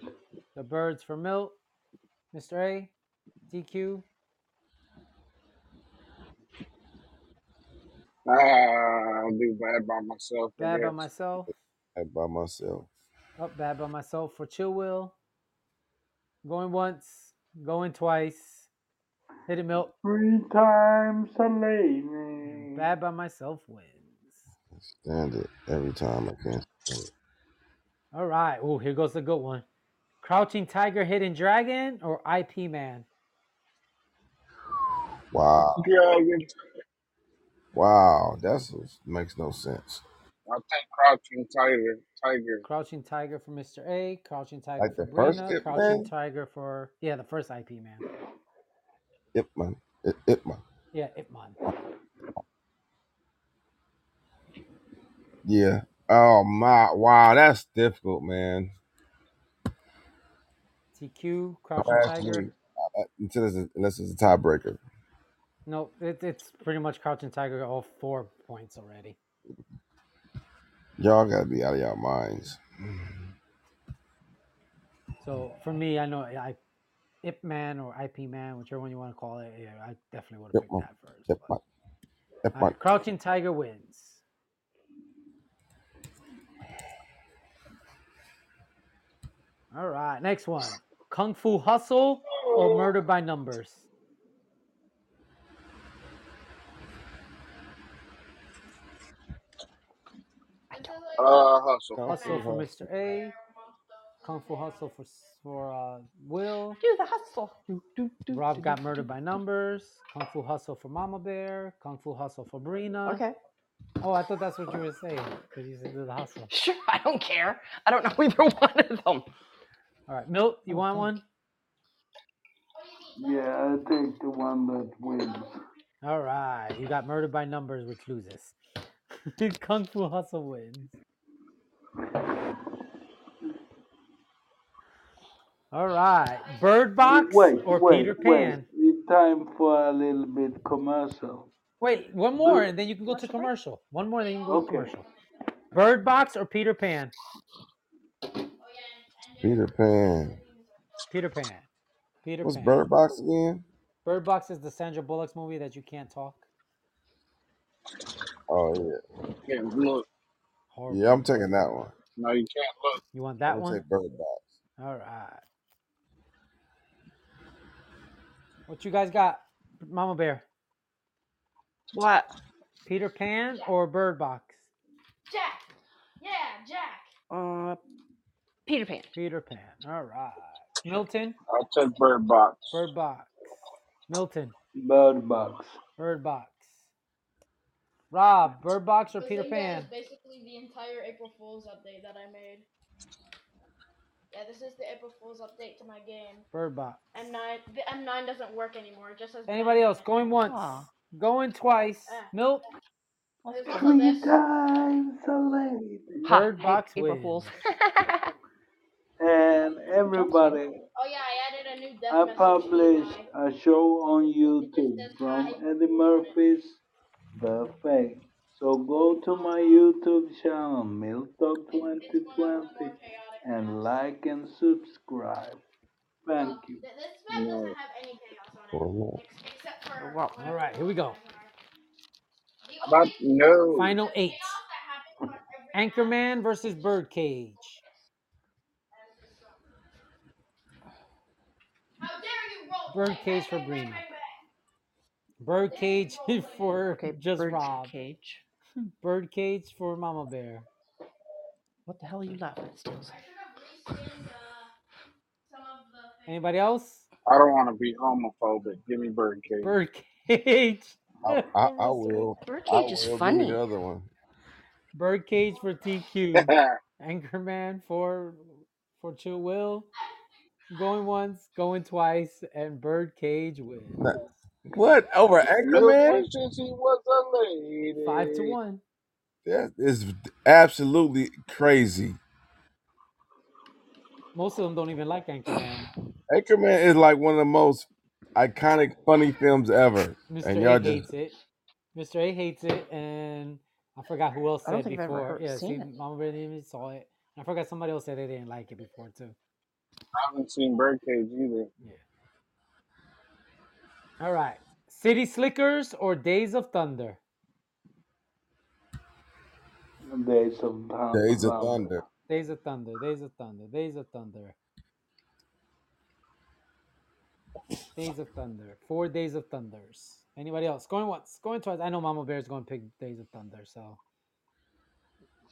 The Birds for Milk. Mr. A. DQ. Ah, I'll do bad by myself. I Bad by myself. That by myself. Up bad by myself for Chill Will. Going once, going twice. Hit it, milk. three times a lady. Bad by myself wins. Stand it every time I can. stand it. All right. Oh, here goes the good one. Crouching Tiger, Hidden Dragon, or IP Man. Wow. Dragon. Wow. That's makes no sense. I'll take Crouching Tiger. Tiger. Crouching Tiger for Mr. A. Crouching Tiger Like for the first Brina. Ip Crouching Man? Tiger for yeah, the first IP Man. Ip man. Ip, Ip man. Yeah, Ip Man. Yeah. Oh my! Wow, that's difficult, man. TQ, Crouching Tiger. uh, until it's a, unless it's a tiebreaker. No, it, it's pretty much Crouching Tiger. Got all four points already. Y'all gotta be out of y'all minds. So for me, I know I, Ip Man or IP Man, whichever one you want to call it. Yeah, I definitely would have picked that first. Yep. Yep, right, Crouching Tiger wins. All right, next one. Kung Fu Hustle or Murder by Numbers? Uh, hustle. Kung Hustle Fu for Mr. A. Kung Fu Hustle for for uh, Will. Do the hustle. Rob got Murdered by Numbers. Kung Fu Hustle for Mama Bear. Kung Fu Hustle for Brina. Okay. Oh, I thought that's what you were saying because you said do the hustle. Sure, I don't care. I don't know either one of them. All right, Milt, you oh, want Okay. one? Yeah, I take the one that wins. All right, you got Murdered by Numbers, which loses. Kung Fu Hustle wins. All right, Bird Box Wait, or wait, Peter wait. Pan? It's time for a little bit commercial. Wait, one more, and then you can go to commercial. One more, then you can go to commercial. Bird Box or Peter Pan? Peter Pan. Peter Pan. Peter What's Pan. Bird Box again? Bird Box is the Sandra Bullock's movie that you can't talk. Oh yeah. Can't look. Horrible. Yeah, I'm taking that one. No, you can't look. You want I'm that gonna one? take Bird Box. All right. What you guys got, Mama Bear? What? Peter Pan or Bird Box? Jack. Yeah, Jack. Uh, Peter Pan. Peter Pan. All right. Milton, I'll take Bird Box. Bird Box. Milton, Bird Box. Bird Box. Rob, Bird Box or So Peter yeah, Pan? it's basically the entire April Fool's update that I made. Yeah, this is the April Fool's update to my game. Bird Box. M9. The M9 doesn't work anymore. It just says. Anybody else? Going once. Aw. Going twice. Uh, Milt, There's also Three this. times a lady. Ha, Bird hate Box April wins. Fools. And everybody, Oh yeah, I added a new death I published a show on YouTube from Eddie Murphy's The Fake. So go to my YouTube channel, MilTalk It's one of the 2020, and like and subscribe. Thank Well, you. This map No. doesn't have any chaos on it, except for. Well, All right, here we go. The But no. Final eight. chaos that happens on every Anchorman versus Birdcage. How dare you roll? Birdcage for Brina. Birdcage for Okay, just bird Rob. cage. Hmm. Birdcage for Mama Bear. What the hell are you laughing at, Stills? Anybody else? I don't want to be homophobic. Give me Birdcage. Birdcage. I, I, I will. I Birdcage is will. Give me funny. the other one. Birdcage for TQ. Anchorman for for Chill Will. Going once, going twice, and Birdcage wins. What over Little Anchorman? she was a lady. Five to one. That is absolutely crazy. Most of them don't even like Anchorman. Anchorman is like one of the most iconic, funny films ever, Mr. and y'all hates just it. Mr. A hates it, and I forgot who else I don't said think I've ever before. heard- Yeah, see, seen it. Mama Bear didn't even saw it. I forgot somebody else said they didn't like it before too. I haven't seen Birdcage either. Yeah. All right, City Slickers or Days of Thunder? Days of Thunder. Days of Thunder. Days of Thunder. Days of Thunder. Days of Thunder. Days of Thunder. Four Days of Thunders. Anybody else? Going once. Going twice. I know Mama Bear's going to pick Days of Thunder. So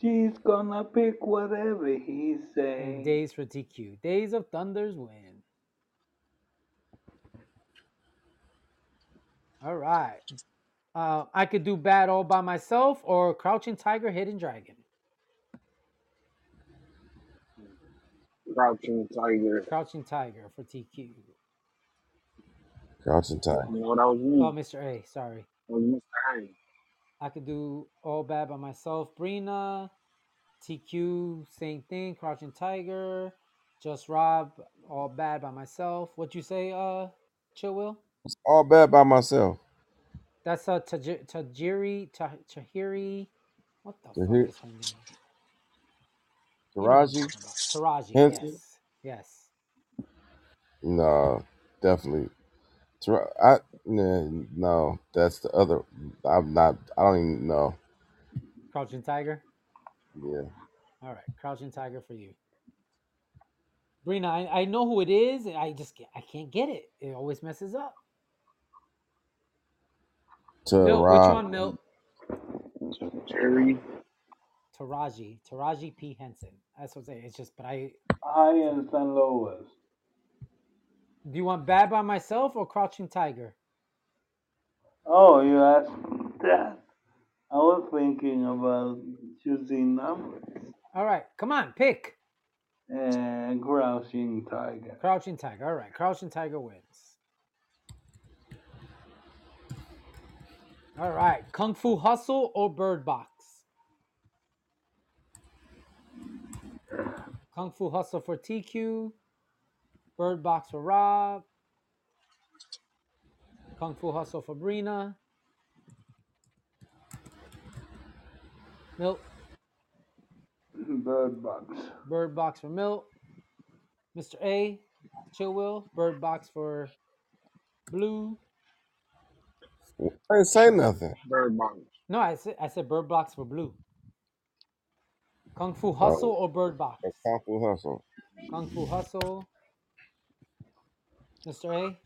She's gonna pick whatever he and say. Days for TQ. Days of Thunders win. All right. Uh, I could do bad all by myself or Crouching Tiger, Hidden Dragon. Crouching Tiger. Crouching Tiger for TQ. Crouching Tiger. You know, that was me. Oh, Mr. A. Sorry. That was Mr. A. I could do All Bad by Myself, Brina, TQ, same thing, Crouching Tiger, Just Rob, All Bad by Myself. What you say, uh, Chill Will? It's all bad by myself. That's uh, Taj- Tajiri, Tah- Tahiri. What the fuck Tahir- is her name? You know what I'm Taraji? talking about. Taraji, Henson? yes. Yes. No, definitely. Tara- I nah, no, that's the other. I'm not. I don't even know. Crouching Tiger. Yeah, All right, Crouching Tiger for you. Brina, I, I know who it is. and I just can't, I can't get it. It always messes up. Milt, which Tara- one, Milt? Jerry. Taraji, Taraji P Henson. That's what I'm saying. It's just, but I. Highest and lowest. Do you want Bad by Myself or Crouching Tiger? Oh, you asked that. I was thinking about choosing numbers. All right, come on, pick. And Crouching Tiger. Crouching Tiger. All right, Crouching Tiger wins. All right, Kung Fu Hustle or Bird Box? Kung Fu Hustle for TQ, Bird Box for Rob, Kung Fu Hustle for Brina, Milt, Bird Box. Bird Box for Milt, Mr. A, Chill Will, Bird Box for Blue. I didn't say nothing. Bird Box. No, I said I said Bird Box for Blue. Kung Fu Hustle oh. or Bird Box? That's Kung Fu Hustle. Kung Fu Hustle. Mr. A,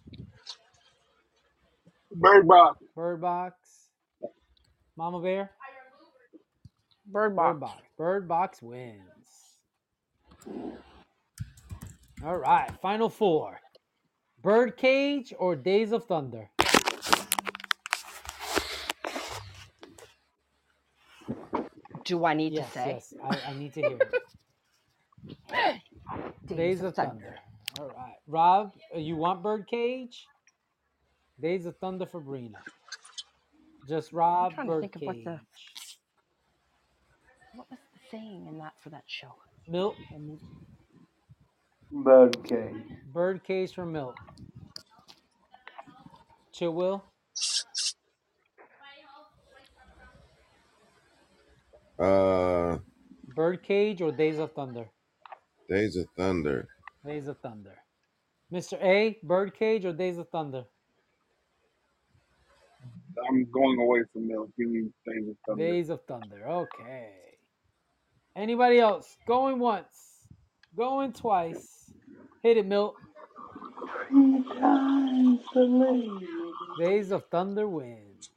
Bird Box. Bird Box. Mama Bear, Bird box. Bird Box. Bird Box wins. All right, final four. Birdcage or Days of Thunder? Do I need Yes, to say? yes. I, I need to hear it. Days of Thunder. All right. Rob, uh, you want Birdcage? Days of Thunder for Brina. Just Rob, trying to think of what Birdcage. the- What was the saying in that for that show? Milt, Birdcage. Birdcage for Milt. Chill Will, Uh, Birdcage or Days of Thunder? Days of Thunder. Days of Thunder. Mr. A, Birdcage or Days of Thunder? I'm going away from Mill. Give me Days of Thunder. Days of Thunder. Okay. Anybody else? Going once. Going twice. Hit it, Milt. Three times the lady. Days of Thunder wins.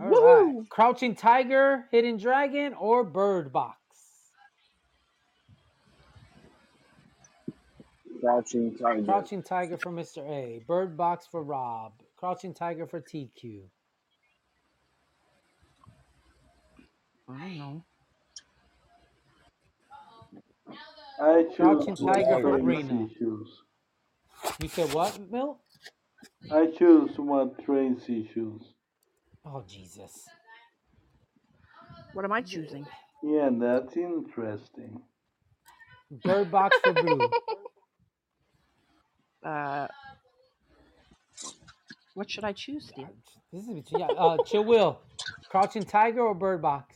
All right. Crouching Tiger, Hidden Dragon, or Bird Box? Crouching Tiger. Crouching Tiger for Mr. A. Bird Box for Rob. Crouching Tiger for TQ. I don't know. I choose Crouching what Tiger for Tracy Brina. You said what, Milt? I choose what Tracy choose. Oh, Jesus. What am I choosing? Yeah, that's interesting. Bird Box for Blue. Uh, what should I choose, Steve? This is between, yeah, uh, Chill Will. Crouching Tiger or Bird Box?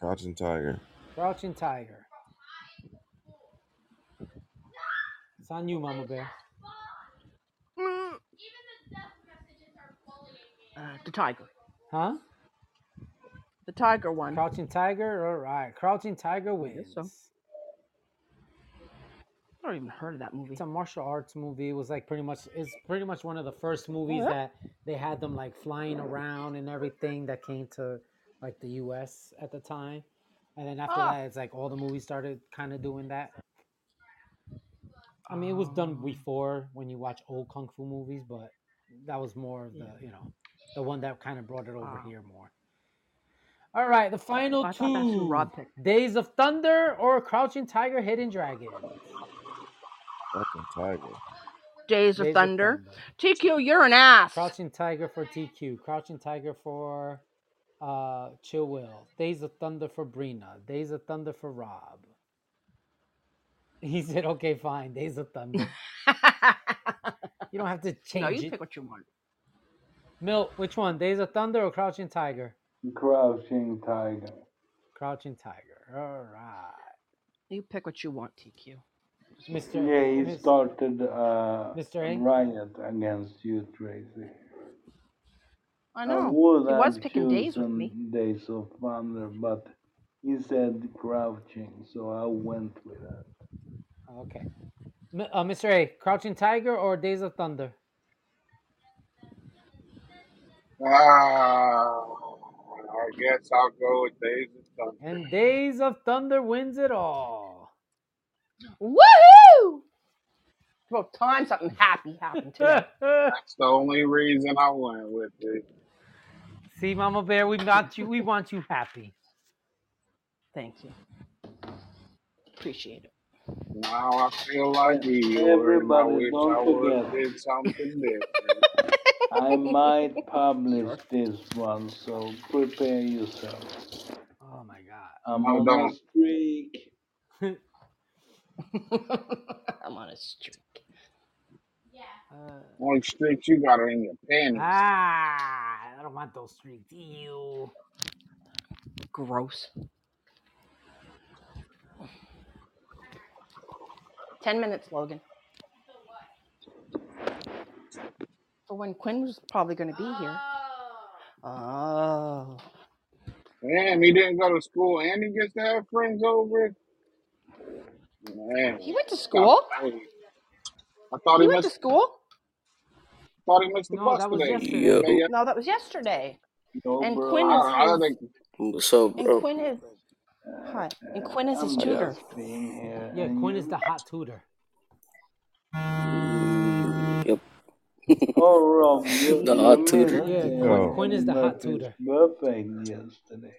Crouching Tiger. Crouching Tiger. It's on you, Mama Bear. Uh, the tiger. Huh? The tiger one. Crouching Tiger? All right. Crouching Tiger wins. guess so. Don't even heard of that movie. It's a martial arts movie. It was like pretty much it's pretty much one of the first movies yeah? that they had them like flying around and everything that came to like the US at the time. And then after Ah. that it's like all the movies started kind of doing that. I mean, it was done Oh. before when you watch old kung fu movies, but that was more of the, you know, the one that kind of brought it over Ah. here more. All right, the final I thought that's who two. Days of Thunder or Crouching Tiger, Hidden Dragon? Crouching Tiger. Days of Days Thunder. TQ, you're an ass. Crouching Tiger for TQ. Crouching Tiger for Uh, Chill Will. Days of Thunder for Brina. Days of Thunder for Rob. He said, "Okay, fine. Days of Thunder." You don't have to change no, you it. pick what you want. Milt, which one? Days of Thunder or Crouching Tiger? Crouching Tiger. Crouching Tiger. All right. You pick what you want, TQ. Mr. Yeah, he Miss- started uh, Mr. A? riot against you, Tracy. I know. would He was picking days with me. Days of Thunder, but he said crouching, so I went with that. Okay. M- uh, Mr. A, Crouching Tiger or Days of Thunder? Ah, I guess I'll go with Days of Thunder. And Days of Thunder wins it all. Woohoo! About time something happy happened to today. That's the only reason I went with it. See, Mama Bear, we got you. We want you happy. Thank you. Appreciate it. Now I feel like Eeyore, and I Everybody, wish I would have did something different. I might publish this one, so prepare yourself. Oh my God. I'm No, on a streak. I'm on a streak. Yeah. Uh, Only streak you got are in your panties. ah, I don't want those streaks. Ew. Gross. Ten minutes, Logan. For when Quinn was probably going to be here. Oh. Oh. Damn, he didn't go to school and he gets to have friends over. Man, He went to school? I thought He he went to missed. school? Thought he missed the No, bus that was today. yesterday. Yeah, yeah. No, that was yesterday. No, And bro. Quinn is I his. think what's up, And? Quinn is. Hi. And Quinn is his I'm tutor. just being here. Yeah, Quinn is the hot tutor. Yep. Oh, Rob, you, The hot tutor. Oh, yeah, Quinn, Oh. Quinn is the hot tutor. birthday yesterday.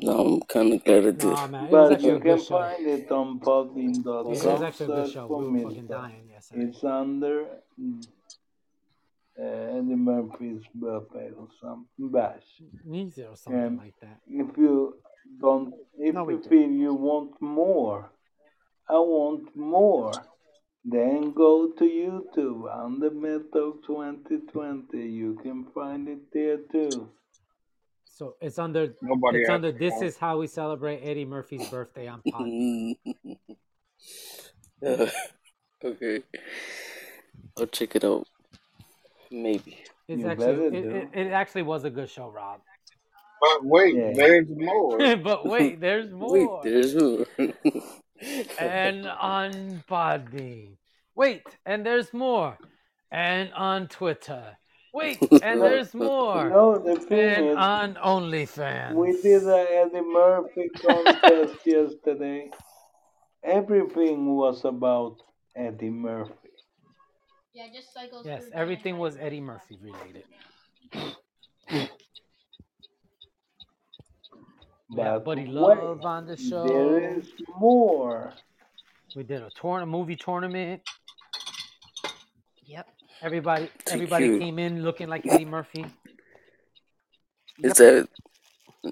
No, I'm kind of glad I did. Nah, man, it was But actually you a can show. find it on podbean.com. It was actually a good Search show. for We were fucking Milton. dying yesterday. It's under mm, uh, Eddie Murphy's birthday or something. Bash. Needs it or something And like that. if you don't, if No, we you didn't. feel you want more, I want more. Then go to YouTube on under Metal 2020. You can find it there too. So it's under nobody it's under this more. is how we celebrate Eddie Murphy's birthday on Podbean. Uh, okay. I'll check it out. Maybe. It's You actually it, it, it actually was a good show, Rob. But wait, Yeah. there's more. but wait, there's more. Wait, more. there's more. and on Podbean. Wait, and there's more. And on Twitter. Wait, and there's more. No, the thing And is, on OnlyFans. we did a Eddie Murphy contest yesterday. Everything was about Eddie Murphy. Yeah, just cycles Yes, everything was Eddie Murphy related. We But had Buddy wait, Love on the show. there is more. We did a tour- movie tournament. Yep. Everybody, everybody TQ. came in looking like Eddie Murphy. Is that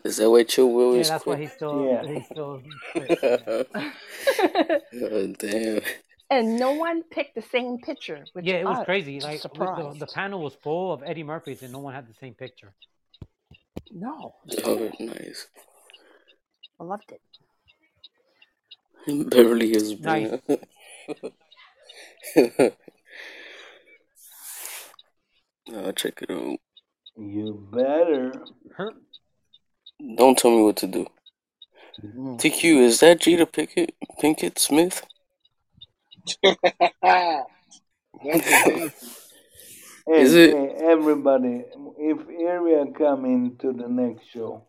is that why Chill Will Yeah, is that's why he's still, Yeah. he's still. oh, damn. and no one picked the same picture, which Yeah, it was crazy. Like the, the panel was full of Eddie Murphys, and no one had the same picture. No, Oh, nice. I loved it. Beverly Hills, Nice. bro. I'll check it out. You better. Huh? Don't tell me what to do. Mm. TQ, is that Jada Pinkett, Pinkett Smith? That's Hey, Is it? hey, everybody, if Area come into the next show,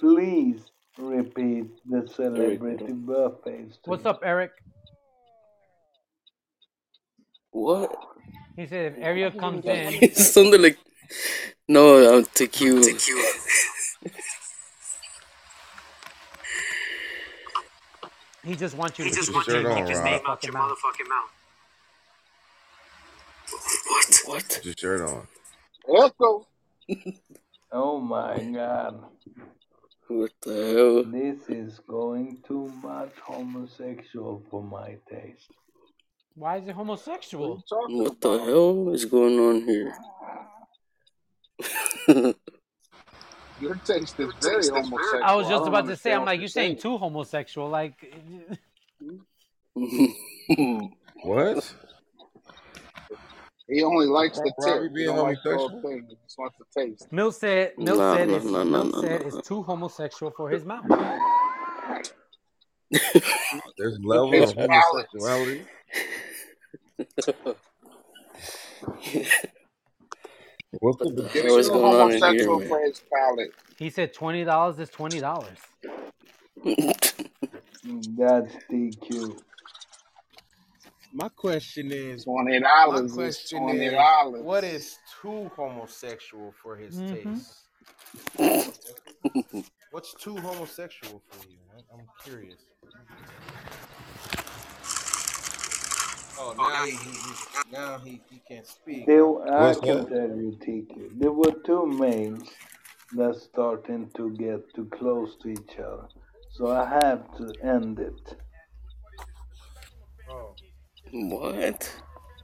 please repeat the celebrity birthdays. What's me. up, Eric? What? He said if Ariel comes What in, It sounded like. No, I'm TQ. he just wants you to Put keep your his shirt name on, out your motherfucking mouth. What? What? Put your shirt on. Let's go. Oh my god. What the hell? This is going too much homosexual for my taste. Why is it homosexual? What the hell is going on here? Your taste is very homosexual. I was just about to say, I'm like, you're saying saying. too homosexual, like What? He only likes the Fuck Robbie tip. He being don't like the homosexual? thing. He just wants the taste. Mill said Mill nah, said nah, it's nah, nah, Mill said it's too homosexual for his mouth. There's levels of homosexuality. What's the What the hell is too going on in here, homosexual man? for his palate. He said twenty dollars is twenty dollars. That's DQ. My question is, Twenty my dollars is question twenty is, dollars. what is too homosexual for his Mm-hmm. taste? What's too homosexual for you? I- I'm curious. Oh, oh now he, he, he now he, he can't speak. There, I What's can that? tell you, TQ. There were two males that starting to get too close to each other, so I have to end it. Oh, What?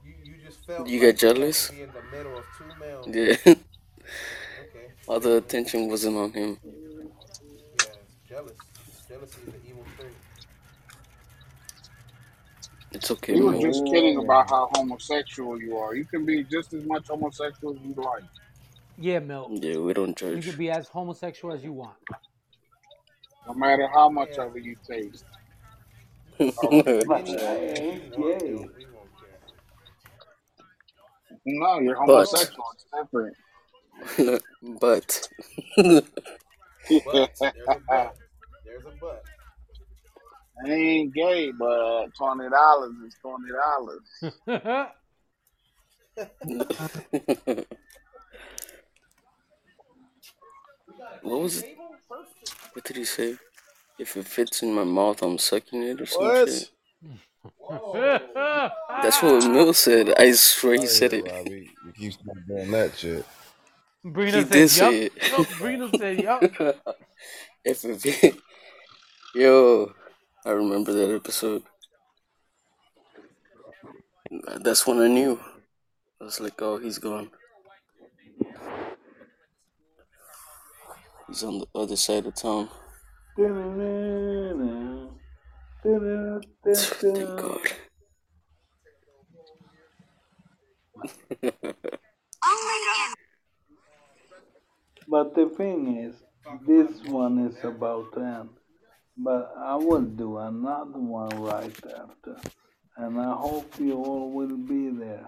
you, you just felt You like got jealous? to in the middle of two males. Yeah. Okay. All the attention wasn't on him. Yeah, jealous. Jealousy is an evil trait. It's okay, We were just kidding about how homosexual you are. You can be just as much homosexual as you like. Yeah, Mill. Yeah, we don't judge. You judge. could be as homosexual as you want. No matter how much Yeah. of it you taste. As but many I as you ain't want, gay. Mill. We won't care. No, you're but, homosexual. It's different. but, But there's a but. There's a but. I ain't gay, but twenty dollars is twenty dollars. what was it? What did he say? If it fits in my mouth, I'm sucking it or some What? shit. Whoa. That's what Mill said. I swear he oh, said here, it. Robbie. You keep still doing that shit. He Brina did said, say "Yup." it. Yup. Brina said, "Yup." if it fit, yo, I remember that episode. That's when I knew. I was like, oh, he's gone. He's on the other side of town. Thank God. But the thing is, this one is about to end. But I will do another one right after. And I hope you all will be there.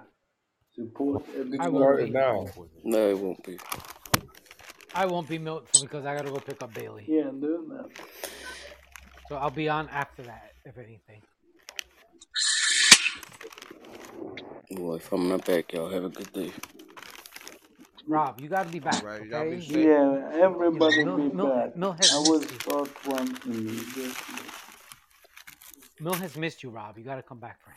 Support You I won't it be. now. No, it won't be. I won't be Milt because I gotta go pick up Bailey. Yeah, do that. So I'll be on after that, if anything. Well, if I'm not back, y'all have a good day. Rob, you gotta be back, Right, y'all be okay? safe. Yeah, You know, everybody be Mill, back. Mill has I will missed you. start one immediately. Mill has missed you, Rob. You gotta come back for him.